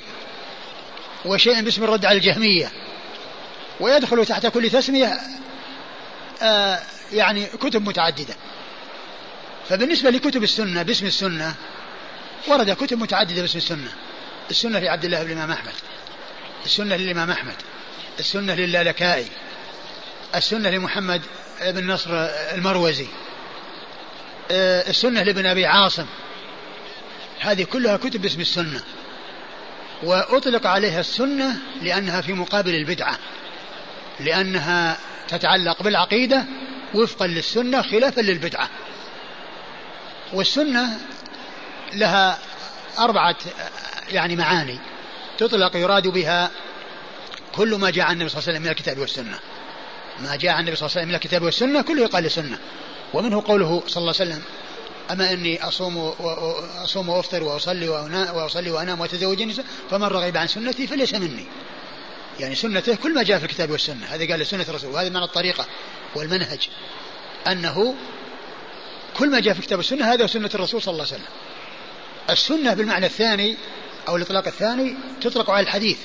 وشيء باسم الرد على الجهمية ويدخل تحت كل تسمية آه يعني كتب متعددة. فبالنسبة لكتب السنة باسم السنة ورد كتب متعددة باسم السنة. السنة لعبد الله بن الإمام أحمد. السنة للإمام أحمد. السنة للالكائي. السنة لمحمد بن نصر المروزي. آه، السنة لابن أبي عاصم. هذه كلها كتب باسم السنة. وأطلق عليها السنة لأنها في مقابل البدعة. لأنها تتعلق بالعقيدة وفقا للسنة خلافا للبدعة. والسنة لها أربعة يعني معاني تطلق يراد بها كل ما جاء عن النبي صلى الله عليه وسلم من الكتاب والسنة. ما جاء عن النبي صلى الله عليه وسلم من الكتاب والسنة كله يقال للسنة ومنه قوله صلى الله عليه وسلم أما إني أصوم وأصوم وأفطر وأصلي وأصلي وأنام وأتزوج النساء فمن رغب عن سنتي فليس مني. يعني سنته كل ما جاء في الكتاب والسنة. هذا قال سنة الرسول. وهذا معنى الطريقة والمنهج. أنه كل ما جاء في الكتاب والسنة هذا سنة الرسول صلى الله عليه وسلم. السنة بالمعنى الثاني أو الإطلاق الثاني تطلق على الحديث.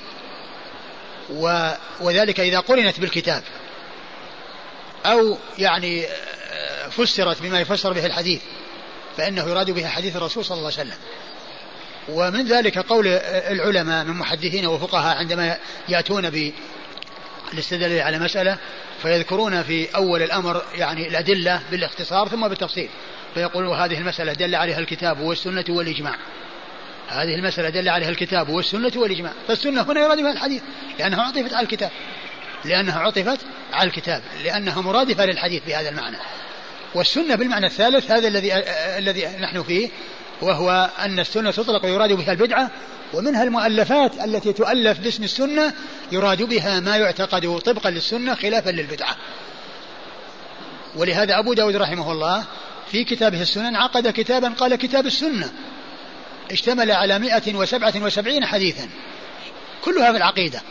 و وذلك إذا قرنت بالكتاب. أو يعني آه، فسرت بما يفسر به الحديث. فإنه يراد بها حديث الرسول صلى الله عليه وسلم. ومن ذلك قول العلماء من محدثين وفقهاء عندما يأتون الاستدلال على مسألة فيذكرون في أول الأمر يعني الأدلة بالاختصار ثم بالتفصيل. فيقولون هذه المسألة دل عليها الكتاب والسنة والإجماع. هذه المسألة دل عليها الكتاب والسنة والإجماع. فالسنة هنا يراد بها الحديث لأنها عطفت على الكتاب. لأنها عطفت على الكتاب. لأنها مرادفة للحديث بهذا المعنى. والسنة بالمعنى الثالث هذا الذي الذي نحن فيه وهو أن السنة تطلق ويراد بها البدعة ومنها المؤلفات التي تؤلف باسم السنة يراد بها ما يعتقد طبقا للسنة خلافا للبدعة. ولهذا أبو داود رحمه الله في كتابه السنن عقد كتابا قال كتاب السنة. اشتمل على مئة وسبعة وسبعين حديثا. كلها في العقيدة.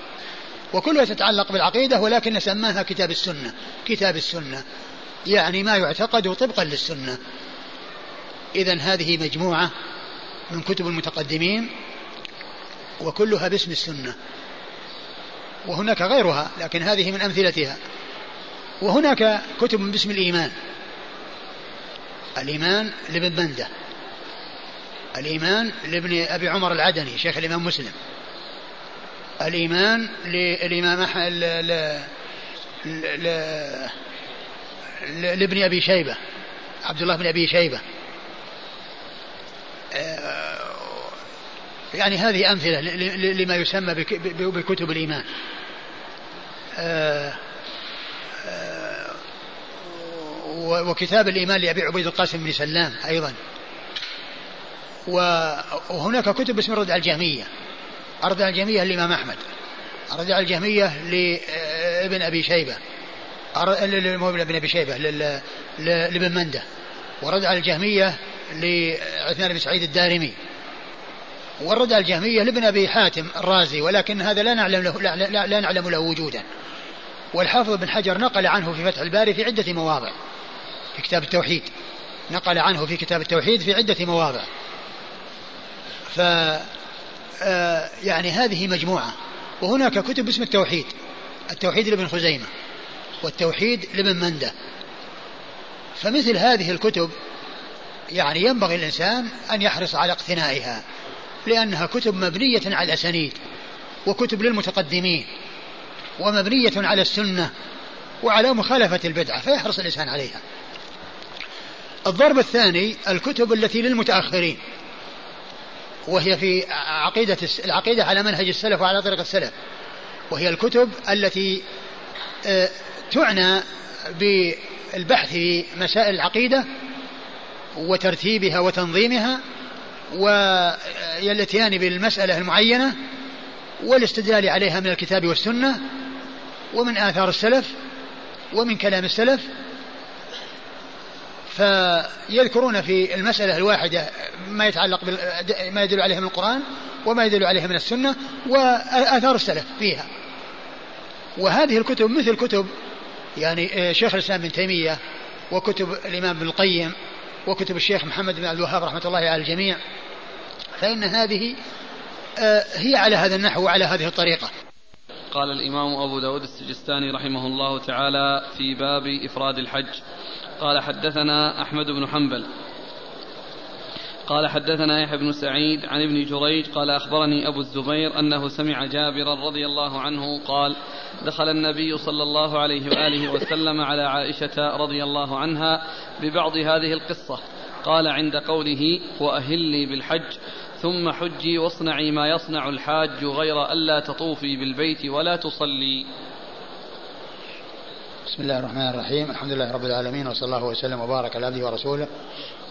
وكلها تتعلق بالعقيدة ولكن سماها كتاب السنة. كتاب السنة. يعني ما يعتقد طبقا للسنة. إذا هذه مجموعة من كتب المتقدمين وكلها باسم السنة. وهناك غيرها لكن هذه من أمثلتها. وهناك كتب باسم الإيمان. الإيمان لابن منده الإيمان لابن أبي عمر العدني شيخ الإمام مسلم. الإيمان للإمام لابن أبي شيبة عبد الله بن أبي شيبة. آه، يعني هذه أمثلة لما يسمى بكتب الإيمان. آه، آه، وكتاب الإيمان لأبي عبيد القاسم بن سلام أيضا. وهناك كتب باسم الردع الجهمية. الردع الجهمية للإمام أحمد. الردع الجهمية لابن أبي شيبة. مو ابن أبي شيبة لابن مندة. وردع الجهمية لعثمان بن سعيد الدارمي. والردع الجهمية لابن أبي حاتم الرازي ولكن هذا لا نعلم له لا, لا, نعلم له وجودا. والحافظ بن حجر نقل عنه في فتح الباري في عدة مواضع في كتاب التوحيد. نقل عنه في كتاب التوحيد في عدة مواضع. ف آه، يعني هذه مجموعة. وهناك كتب باسم التوحيد. التوحيد لابن خزيمة. والتوحيد لابن منده فمثل هذه الكتب يعني ينبغي الإنسان أن يحرص على اقتنائها لأنها كتب مبنية على الأسانيد وكتب للمتقدمين ومبنية على السنة وعلى مخالفة البدعة فيحرص الإنسان عليها. الضرب الثاني الكتب التي للمتأخرين وهي في عقيدة العقيدة على منهج السلف وعلى طريق السلف وهي الكتب التي تعنى بالبحث في مسائل العقيدة وترتيبها وتنظيمها والاتيان بالمسألة المعينة والاستدلال عليها من الكتاب والسنة ومن آثار السلف ومن كلام السلف. فيذكرون في المسألة الواحدة ما يتعلق ما يدل عليه من القرآن وما يدل عليه من السنة وآثار السلف فيها. وهذه الكتب مثل كتب يعني شيخ الإسلام ابن تيمية وكتب الإمام ابن القيم وكتب الشيخ محمد بن عبد الوهاب رحمة الله على الجميع. فإن هذه آه، هي على هذا النحو وعلى هذه الطريقة. قال الإمام أبو داود السجستاني رحمه الله تعالى في باب إفراد الحج. قال حدثنا أحمد بن حنبل قال حدثنا يحيى بن سعيد عن ابن جريج قال أخبرني أبو الزبير أنه سمع جابرا رضي الله عنه قال دخل النبي صلى الله عليه وآله وسلم على عائشة رضي الله عنها ببعض هذه القصة. قال عند قوله وأهلي بالحج ثم حجي واصنعي ما يصنع الحاج غير ألا تطوفي بالبيت ولا تصلي. بسم الله الرحمن الرحيم. الحمد لله رب العالمين وصلى الله وسلم وبارك على عبده ورسوله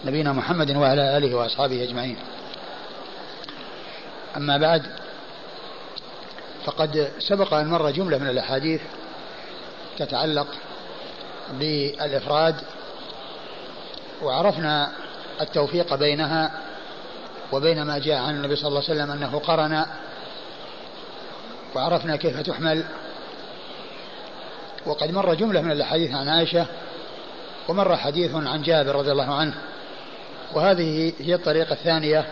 نبينا محمد وعلى آله وأصحابه أجمعين. أما بعد فقد سبق أن مر جملة من الأحاديث تتعلق بالإفراد وعرفنا التوفيق بينها وبين ما جاء عن النبي صلى الله عليه وسلم أنه قرن وعرفنا كيف تحمل وقد مر جملة من الأحاديث عن عائشة ومر حديث عن جابر رضي الله عنه. وهذه هي الطريقة الثانية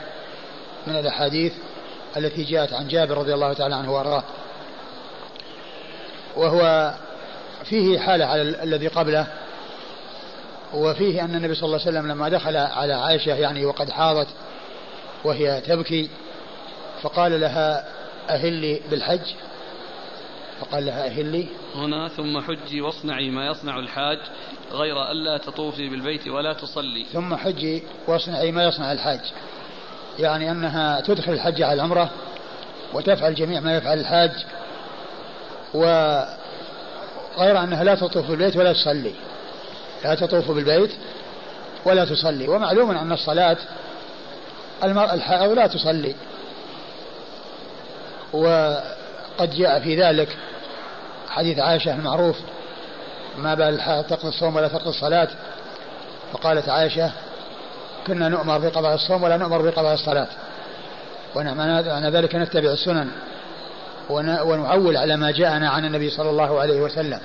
من الأحاديث التي جاءت عن جابر رضي الله تعالى عنه وأرضاه. وهو فيه حالة على الذي قبله وفيه أن النبي صلى الله عليه وسلم لما دخل على عائشة يعني وقد حاضت وهي تبكي فقال لها أهلي بالحج؟ فقال لها أهلي هنا ثم حجي واصنعي ما يصنع الحاج غير ألا تطوفي بالبيت ولا تصلي. ثم حجي واصنعي ما يصنع الحاج. يعني أنها تدخل الحج على العمرة وتفعل جميع ما يفعل الحاج وغير أنها لا تطوف بالبيت ولا تصلي. لا تطوف بالبيت ولا تصلي. ومعلوم أن الصلاة المرأة الحائض لا تصلي. وقد جاء في ذلك حديث عائشة المعروف ما بال تقضي الصوم ولا تقضي الصلاة. فقالت عائشة كنا نؤمر بقضاء الصوم ولا نؤمر بقضاء الصلاة. ومعنى ذلك نتبع السنن ونعول على ما جاءنا عن النبي صلى الله عليه وسلم.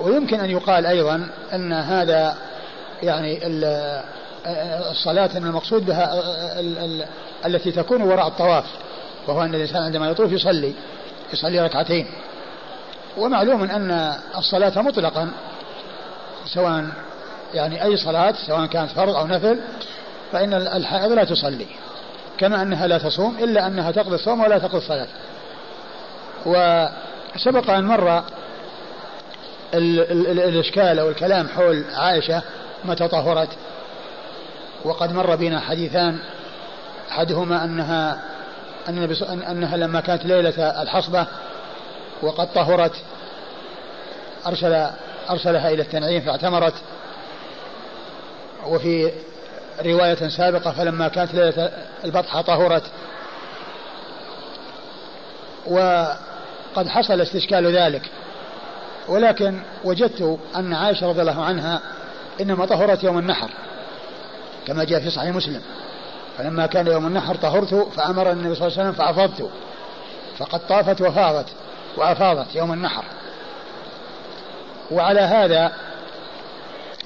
ويمكن أن يقال أيضا أن هذا يعني الصلاة أن المقصود بها التي تكون وراء الطواف وهو أن الإنسان عندما يطوف يصلي. يصلي ركعتين. ومعلوم أن الصلاة مطلقا سواء يعني أي صلاة سواء كانت فرض أو نفل فإن الحائض لا تصلي كما أنها لا تصوم إلا أنها تقضي الصوم ولا تقضي الصلاة. وسبق أن مر ال ال الإشكال أو الكلام حول عائشة متى طهرت وقد مر بنا حديثان أحدهما أنها أن أنها لما كانت ليلة الحصبة وقد طهرت أرسل أرسلها إلى التنعيم فاعتمرت. وفي رواية سابقة فلما كانت ليلة البطحة طهرت. وقد حصل استشكال ذلك. ولكن وجدت أن عائشة رضي الله عنها إنما طهرت يوم النحر كما جاء في صحيح مسلم. فلما كان يوم النحر طهرت فأمر النبي صلى الله عليه وسلم فأفضت. فقد طافت وفاضت وأفاضت يوم النحر. وعلى هذا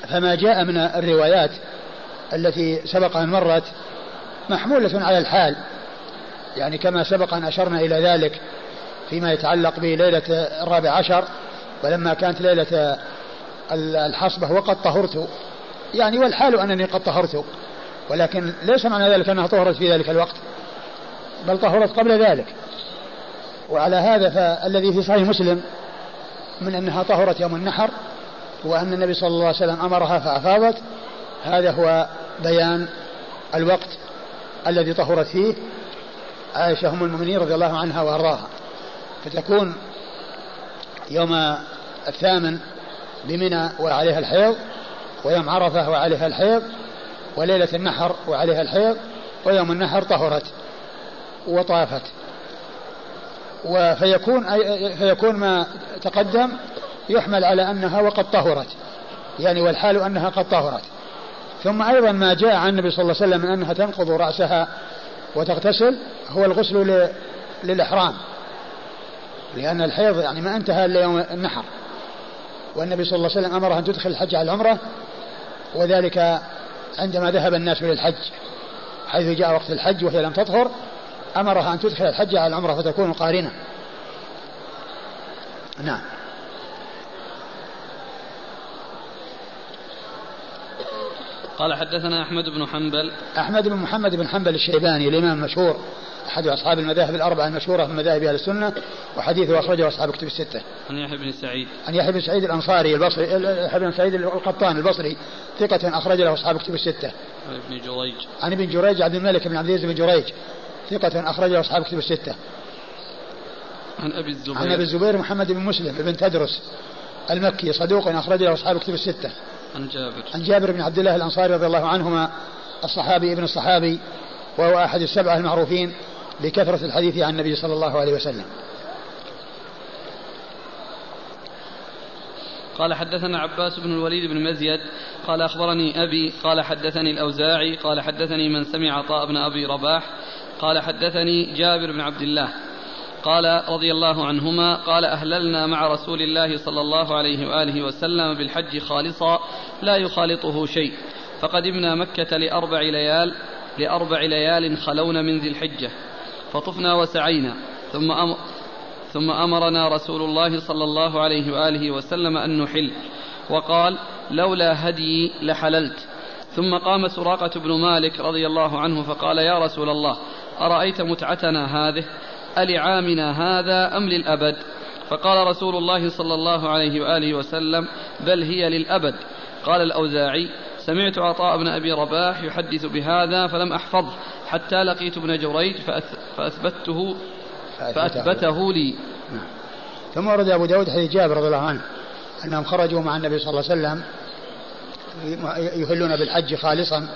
فما جاء من الروايات التي سبق أن مرت محمولة على الحال. يعني كما سبق أن أشرنا إلى ذلك فيما يتعلق بليلة الرابع عشر ولما كانت ليلة الحصبة وقد طهرت. يعني والحال أنني قد طهرت. ولكن ليس معنى ذلك أنها طهرت في ذلك الوقت بل طهرت قبل ذلك. وعلى هذا فالذي في صحيح مسلم من أنها طهرت يوم النحر وأن النبي صلى الله عليه وسلم أمرها فأفاضت هذا هو بيان الوقت الذي طهرت فيه عائشة أم المؤمنين رضي الله عنها وأرضاها. فتكون يوم الثامن بمنى وعليها الحيض ويوم عرفة وعليها الحيض وليلة النحر وعليها الحيض ويوم النحر طهرت وطافت. وفيكون فيكون ما تقدم يحمل على أنها وقد طهرت. يعني والحال أنها قد طهرت. ثم أيضا ما جاء عن النبي صلى الله عليه وسلم أنها تنقض رأسها وتغتسل هو الغسل للإحرام. لأن الحيض يعني ما انتهى إلا يوم النحر. والنبي صلى الله عليه وسلم امرها أن تدخل الحج على العمرة وذلك عندما ذهب الناس للحج حيث جاء وقت الحج وهي لم تطهر أمرها أن تدخل الحج على العمرة فتكون قارنة. نعم. قال حدثنا أحمد بن حنبل. أحمد بن محمد بن حنبل الشيباني الإمام المشهور. أحد أصحاب المذاهب الأربعة المشهورة من مذاهب أهل السنة وحديثه أخرجه أصحاب كتب الستة. عن يحيى بن سعيد. عن يحيى بن سعيد الأنصاري البصري يحيى بن سعيد القطان البصري ثقة أخرج له أصحاب كتب الستة. عن ابن جريج. عن ابن جريج عبد الملك بن عبد العزيز بن جريج ثقة أخرج له أصحاب كتب الستة. عن أبي الزبير. عن أبي الزبير محمد بن مسلم بن تدرس المكي صدوق أخرج له أصحاب كتب الستة. عن جابر. عن جابر بن عبد الله الأنصاري رضي الله عنهما الصحابي ابن الصحابي وهو أحد السبعة المعروفين بكثرة الحديث عن النبي صلى الله عليه وسلم. قال حدثنا عباس بن الوليد بن مزيد قال أخبرني أبي قال حدثني الأوزاعي قال حدثني من سمع عطاء بن أبي رباح قال حدثني جابر بن عبد الله. قال رضي الله عنهما قال أهللنا مع رسول الله صلى الله عليه وآله وسلم بالحج خالصا لا يخالطه شيء. فقدمنا مكة لأربع ليال لأربع ليال خلون من ذي الحجة. فطفنا وسعينا. ثم أمر ثم أمرنا رسول الله صلى الله عليه وآله وسلم أن نحل. وقال لولا هدي لحللت. ثم قام سراقة بن مالك رضي الله عنه فقال يا رسول الله أرأيت متعتنا هذه؟ ألعامنا هذا أم للأبد؟ فقال رسول الله صلى الله عليه وآله وسلم بل هي للأبد. قال الأوزاعي سمعت عطاء بن أبي رباح يحدث بهذا فلم أحفظه حتى لقيت ابن جريج فأثبته فأثبته. لي. نعم. ثم ورد أبو داود حديث جابر رضي الله عنه أنهم خرجوا مع النبي صلى الله عليه وسلم يهلون بالحج خالصا.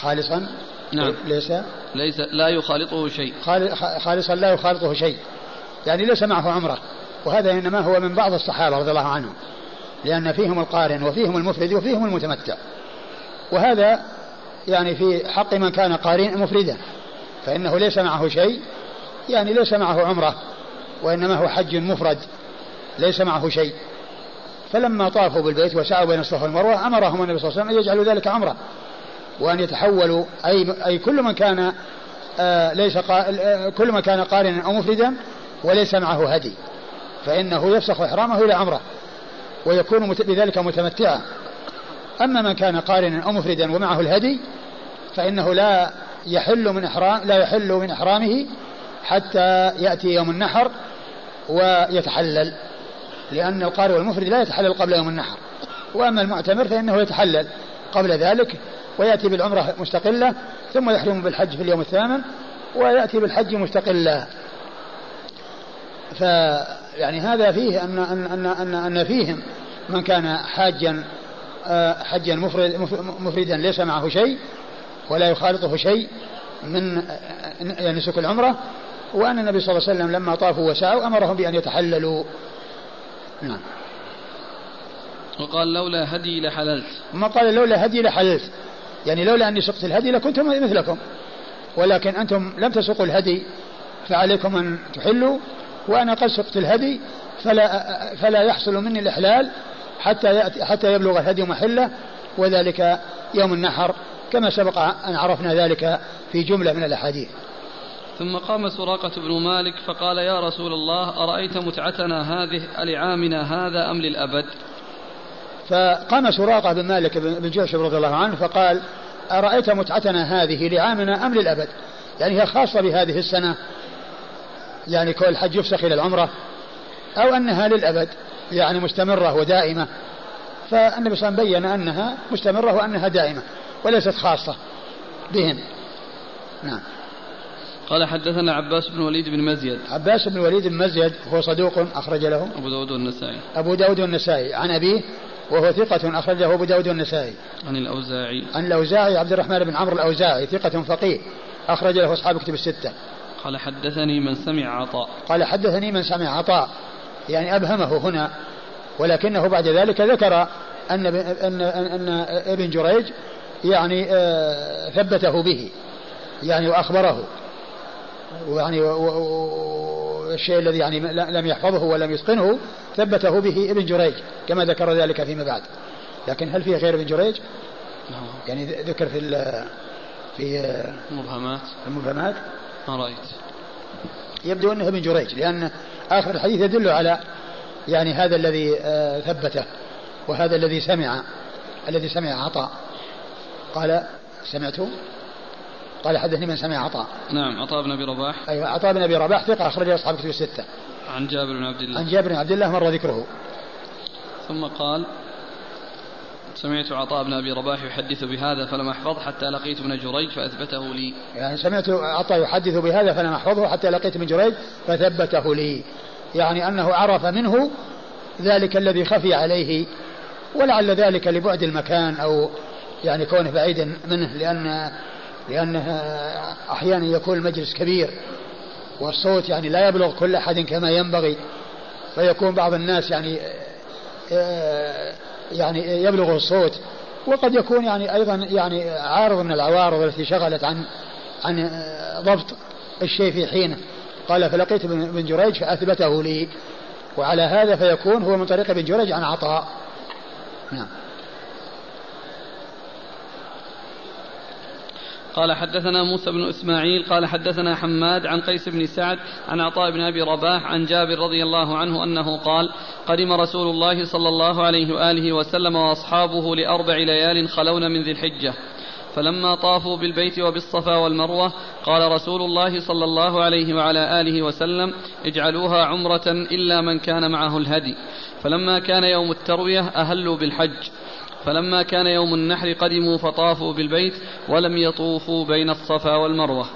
خالصا؟ نعم. ليس؟ ليس لا يخالطه شيء. خالصا لا يخالطه شيء. يعني ليس معه عمرة. وهذا إنما هو من بعض الصحابة رضي الله عنهم. لأن فيهم القارن وفيهم المفرد وفيهم المتمتع. وهذا يعني في حق من كان قارن مفردا فإنه ليس معه شيء يعني ليس معه عمرة وإنما هو حج مفرد ليس معه شيء. فلما طافوا بالبيت وسعوا بين الصفا والمروة أمرهم النبي صلى الله عليه وسلم أن يجعلوا ذلك عمرة وأن يتحولوا أي أي كل من كان آه ليس كل من كان قارنا أو مفردا وليس معه هدي. فإنه يفسخ إحرامه إلى عمرة. ويكون بذلك متمتعا. أما من كان قارنا أو مفردا ومعه الهدي فإنه لا يحل من احرام لا يحل من إحرامه حتى يأتي يوم النحر ويتحلل. لأن القارئ والمفرد لا يتحلل قبل يوم النحر. وأما المعتمر فإنه يتحلل قبل ذلك ويأتي بالعمرة مستقلة ثم يحرم بالحج في اليوم الثامن ويأتي بالحج مستقلا. ف يعني هذا فيه أن أن أن أن, أن فيهم من كان حاجا آه، حجا مفرد مفردا ليس معه شيء ولا يخالطه شيء من يعني نسك العمرة. وأن النبي صلى الله عليه وسلم لما طافوا وسعوا أمرهم بأن يتحللوا. نعم. وقال لولا هدي لحللت. ثم قال لولا هدي لحللت. يعني لولا أني سقت الهدي لكنت مثلكم. ولكن أنتم لم تسقوا الهدي فعليكم أن تحلوا. وأنا قد سقت الهدي فلا فلا يحصل مني الإحلال حتى يأتي حتى يبلغ الهدي محله وذلك يوم النحر كما سبق أن عرفنا ذلك في جملة من الأحاديث. ثم قام سراقة بن مالك فقال يا رسول الله أرأيت متعتنا هذه لعامنا هذا أم للأبد؟ فقام سراقة بن مالك بن جوشب رضي الله عنه فقال أرأيت متعتنا هذه لعامنا أم للأبد؟ يعني هي خاصة بهذه السنة يعني كل الحج يفسخ إلى العمرة أو أنها للأبد يعني مستمرة ودائمة. فالنبي صلى الله عليه وسلم بين أنها مستمرة وأنها دائمة وليست خاصة بهم. نعم. قال حدثنا عباس بن وليد بن مزيد. عباس بن وليد بن مزيد هو صدوق أخرج له. أبو داود والنسائي. أبو داود والنسائي. عن أبيه وهو ثقة أخرجه أبو داود والنسائي. عن الأوزاعي. عن الأوزاعي عبد الرحمن بن عمرو الأوزاعي ثقة فقيه أخرج له أصحاب كتب الستة. قال حدثني من سمع عطاء. قال حدثني من سمع عطاء. يعني أبهمه هنا ولكنه بعد ذلك ذكر أن أن أن ابن جريج يعني آه، ثبته به يعني وأخبره. ويعني والشيء الذي يعني لم يحفظه ولم يتقنه ثبته به ابن جريج كما ذكر ذلك فيما بعد. لكن هل فيه غير ابن جريج؟ نعم. يعني ذكر في في المبهمات. المبهمات؟ ما رأيت؟ يبدو أنه ابن جريج لأن آخر الحديث يدل على يعني هذا الذي آه، ثبته وهذا الذي سمع الذي سمع عطاء. قال سمعته؟ قال حدثني من سمع عطاء. نعم عطاء بن أبي رباح. أيوه عطاء بن أبي رباح ثقة أخرج أصحاب كتب الستة. عن جابر بن عبد الله. عن جابر بن عبد الله مر ذكره. ثم قال سمعت عطاء بن أبي رباح يحدث بهذا فلم أحفظ حتى لقيت ابن جريج فأثبته لي. يعني سمعت عطاء يحدث بهذا فلم أحفظه حتى لقيت ابن جريج فثبته لي. يعني أنه عرف منه ذلك الذي خفي عليه ولعل ذلك لبعد المكان أو يعني كونه بعيدا منه لأن لأنه أحيانا يكون المجلس كبير والصوت يعني لا يبلغ كل أحد كما ينبغي فيكون بعض الناس يعني يعني يبلغ الصوت وقد يكون يعني أيضا يعني عارض من العوارض التي شغلت عن عن ضبط الشيء في حينه قال فلقيت ابن جريج فأثبته لي وعلى هذا فيكون هو من طريق ابن جريج عن عطاء. نعم. قال حدثنا موسى بن إسماعيل قال حدثنا حماد عن قيس بن سعد عن عطاء بن أبي رباح عن جابر رضي الله عنه أنه قال قدم رسول الله صلى الله عليه وآله وسلم وأصحابه لأربع ليال خلون من ذي الحجة. فلما طافوا بالبيت وبالصفا والمروة قال رسول الله صلى الله عليه وعلى آله وسلم اجعلوها عمرة إلا من كان معه الهدي. فلما كان يوم التروية أهلوا بالحج. فلما كان يوم النحر قدموا فطافوا بالبيت ولم يطوفوا بين الصفا والمروة.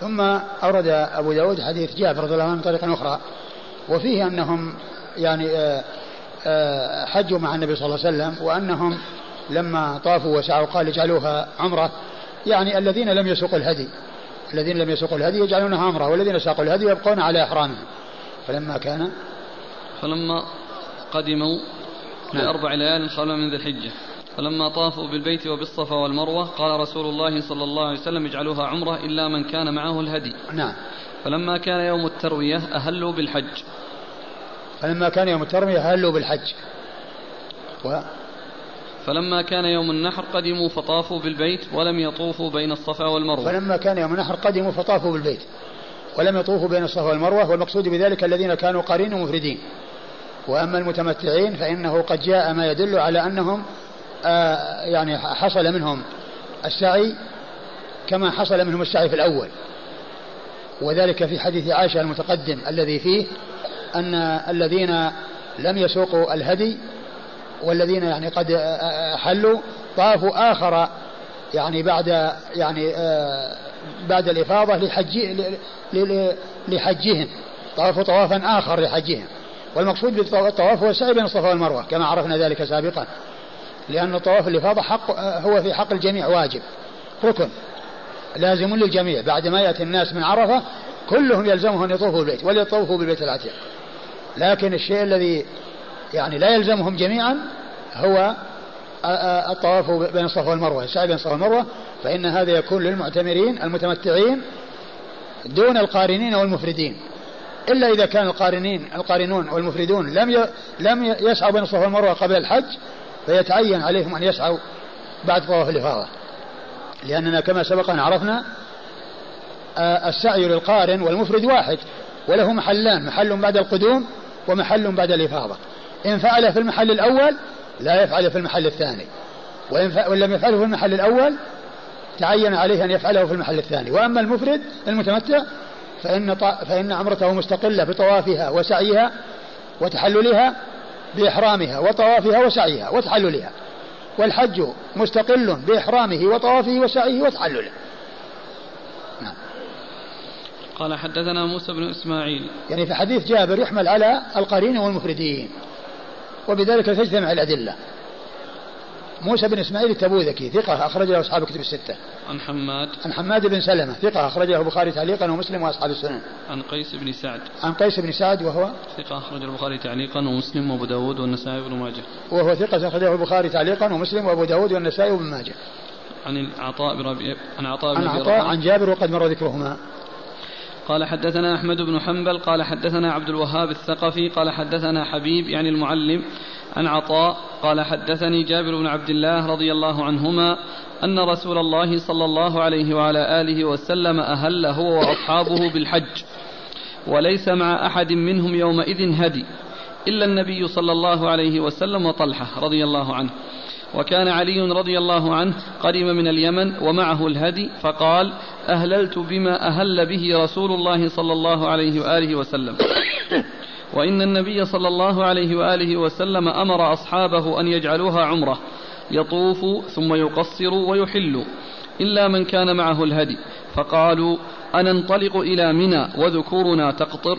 ثم أورد أبو داود حديث جابر رضي الله عنه طريقا أخرى وفيه أنهم يعني آه، آه، حجوا مع النبي صلى الله عليه وسلم وأنهم لما طافوا وسعوا قال اجعلوها عمرة يعني الذين لم يسوقوا الهدي الذين لم يسوقوا الهدي يجعلونها عمرة والذين ساقوا الهدي يبقون على إحرامهم. فلما كان فلما قدموا نعم. لأربع ليال خلوا من ذي الحجة. فلما طافوا بالبيت وبالصفا والمروة قال رسول الله صلى الله عليه وسلم اجعلوها عمرة إلا من كان معه الهدي. نعم. فلما كان يوم التروية أهلوا بالحج. فلما كان يوم التروية أهلوا بالحج. و فلما كان يوم النحر قدموا فطافوا بالبيت ولم يطوفوا بين الصفا والمروة. فلما كان يوم النحر قدموا فطافوا بالبيت ولم يطوفوا بين الصفا والمروة والمقصود بذلك الذين كانوا قارين ومفردين وأما المتمتعين فإنه قد جاء ما يدل على أنهم آه يعني حصل منهم السعي كما حصل منهم السعي في الأول. وذلك في حديث عائشة المتقدم الذي فيه أن الذين لم يسوقوا الهدي والذين يعني قد حلوا طافوا آخر يعني بعد يعني آه، بعد الإفاضة لحج لحجهم. طافوا طوافا آخر لحجهم. والمقصود بالطواف هو السعي بين الصفا والمروة كما عرفنا ذلك سابقا. لأن الطواف الإفاضة حق هو في حق الجميع واجب ركن لازم للجميع. بعد ما يأتي الناس من عرفة كلهم يلزمهم أن يطوفوا بالبيت وليطوفوا بالبيت العتيق. لكن الشيء الذي يعني لا يلزمهم جميعا هو الطواف بين الصفا والمروة السعي بين الصفا والمروة. فإن هذا يكون للمعتمرين المتمتعين دون القارنين والمفردين. إلا إذا كان القارنين القارنون والمفردون لم لم يسعوا بين الصفا والمروة قبل الحج فيتعين عليهم أن يسعوا بعد طواف الإفاضة. لأننا كما سبق أن عرفنا السعي للقارن والمفرد واحد وله محلان محل بعد القدوم ومحل بعد الإفاضة. إن فعل في المحل الأول لا يفعل في المحل الثاني. وإن لم يفعله في المحل الأول تعين عليه أن يفعله في المحل الثاني. وأما المفرد المتمتع فإن, فإن عمرته مستقلة بطوافها وسعيها وتحللها بإحرامها وطوافها وسعيها وتحللها والحج مستقل بإحرامه وطوافه وسعيه وتحلله. نعم. قال حدثنا موسى بن إسماعيل. يعني في حديث جابر يحمل على القرين والمفردين وبذلك تجتمع الأدلة. موسى بن إسماعيل التبوذكي ثقة أخرج له أصحاب الكتب الستة. عن حماد عن حماد بن سلمة ثقة أخرج له البخاري تعليقا ومسلم وأصحاب السنن. عن قيس بن سعد. عن قيس بن سعد وهو ثقة أخرج البخاري تعليقا ومسلم وأبو داود والنسائي وابن ماجه. وهو ثقة أخرجه البخاري تعليقا ومسلم وأبو داود والنسائي وابن ماجه. عن العطاء بن ربيع عن عطاء بن عن عطاء عن جابر وقد مر ذكرهما. قال حدثنا أحمد بن حنبل قال حدثنا عبد الوهاب الثقفي قال حدثنا حبيب يعني المعلم عن عطاء قال حدثني جابر بن عبد الله رضي الله عنهما أن رسول الله صلى الله عليه وعلى آله وسلم أهل هو وأصحابه بالحج وليس مع أحد منهم يومئذ هدي إلا النبي صلى الله عليه وسلم وطلحة رضي الله عنه. وكان علي رضي الله عنه قدم من اليمن ومعه الهدي فقال أهللت بما أهل به رسول الله صلى الله عليه وآله وسلم. وإن النبي صلى الله عليه وآله وسلم أمر أصحابه أن يجعلوها عمرة يطوف ثم يقصر ويحل إلا من كان معه الهدي. فقالوا أننطلق إلى منى وذكورنا تقطر؟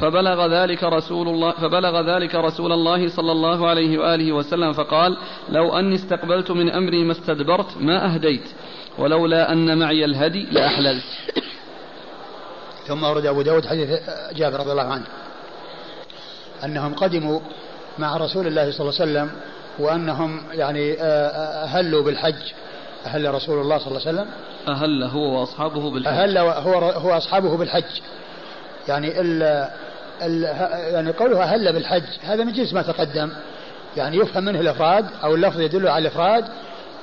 فبلغ ذلك رسول الله فبلغ ذلك رسول الله صلى الله عليه وآله وسلم فقال: لو أني استقبلت من أمري ما استدبرت ما أهديت ولولا أن معي الهدي لأحللت. ثم ورد أبو داود حديث جابر رضي الله عنه. أنهم قدموا مع رسول الله صلى الله عليه وسلم وأنهم يعني آه، آه، أهلوا بالحج. أهل رسول الله صلى الله عليه وسلم. أهل هو وأصحابه بالحج. أهل هو هو أصحابه بالحج. يعني ال ال يعني قوله أهل بالحج هذا من جنس ما تقدم. يعني يفهم منه الإفراد أو اللفظ يدل على الإفراد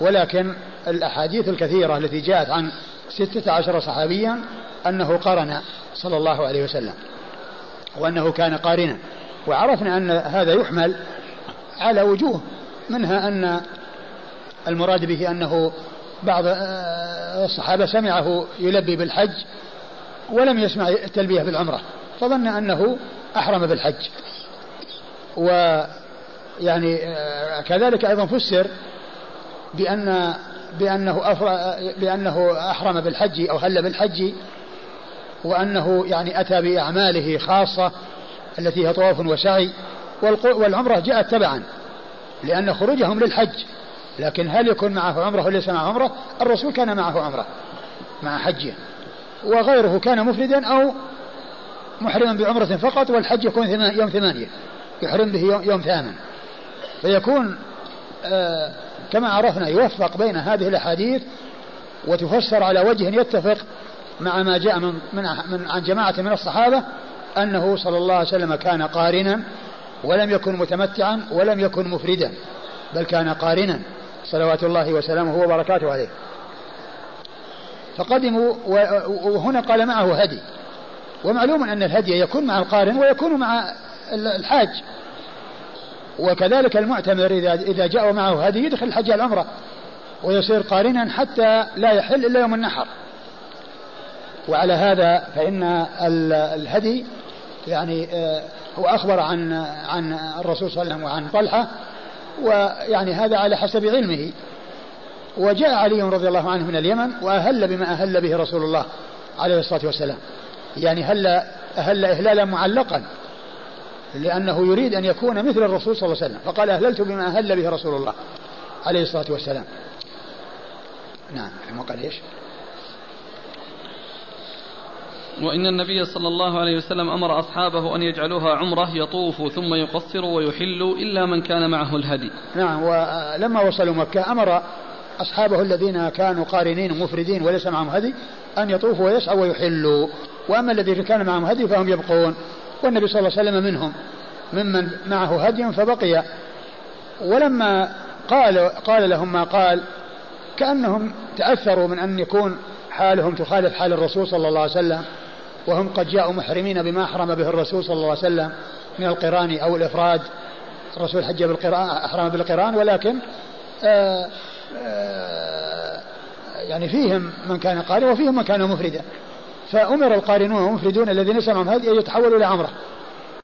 ولكن الأحاديث الكثيرة التي جاءت عن ستة عشر صحابيا أنه قرن صلى الله عليه وسلم وأنه كان قارنا. وعرفنا أن هذا يحمل على وجوه منها أن المراد به أنه بعض آه، الصحابة سمعه يلبي بالحج ولم يسمع التلبية بالعمرة فظن أنه أحرم بالحج. و يعني آه، كذلك أيضا فسر بأن بأنه بأنه أحرم بالحج أو هل بالحج وأنه يعني أتى بأعماله خاصة التي هي طواف وسعي والعمرة جاءت تبعا لأن خروجهم للحج. لكن هل يكون معه عمرة وليس معه عمرة؟ الرسول كان معه عمرة مع حجه وغيره كان مفردا أو محرما بعمرة فقط والحج يكون يوم ثمانية يحرم به يوم ثامن. فيكون آه كما عرفنا يوفق بين هذه الأحاديث وتفسر على وجه يتفق مع ما جاء من, من, من عن جماعة من الصحابة أنه صلى الله عليه وسلم كان قارنا ولم يكن متمتعا ولم يكن مفردا بل كان قارنا صلوات الله وسلامه وبركاته عليه. فقدموا وهنا قال معه هدي. ومعلوم أن الهدي يكون مع القارن ويكون مع الحاج. وكذلك المعتمر إذا إذا جاء معه هدي يدخل الحج العمرة ويصير قارنا حتى لا يحل إلا يوم النحر. وعلى هذا فإن الهدي يعني آه، هو أخبر عن عن الرسول صلى الله عليه وسلم وعن طلحة ويعني هذا على حسب علمه. وجاء علي رضي الله عنه من اليمن وأهل بما أهل به رسول الله عليه الصلاة والسلام. يعني هل أهل إهلالا معلقا؟ لأنه يريد أن يكون مثل الرسول صلى الله عليه وسلم. فقال أهللت بما أهل به رسول الله عليه الصلاة والسلام. نعم قال إيش؟ وإن النبي صلى الله عليه وسلم أمر أصحابه أن يجعلوها عمرة يطوفوا ثم يقصروا ويحلوا إلا من كان معه الهدي. نعم ولما وصلوا مكة أمر أصحابه الذين كانوا قارنين مفردين وليس معهم هدي أن يطوفوا ويسعوا ويحلوا. وأما الذين كان معهم هدي فهم يبقون. والنبي صلى الله عليه وسلم منهم ممن معه هدي فبقي. ولما قال قال لهم ما قال كأنهم تأثروا من أن يكون حالهم تخالف حال الرسول صلى الله عليه وسلم. وهم قد جاءوا محرمين بما أحرم به الرسول صلى الله عليه وسلم من القرآن أو الإفراد. الرسول حج بالقران أحرم بالقرآن ولكن آآ آه، آآ آه، يعني فيهم من كان قارئ وفيهم من كان مفردا. فأمر القارنون والمفردون الذين سمعوا هذه أن يتحولوا إلى عمرة.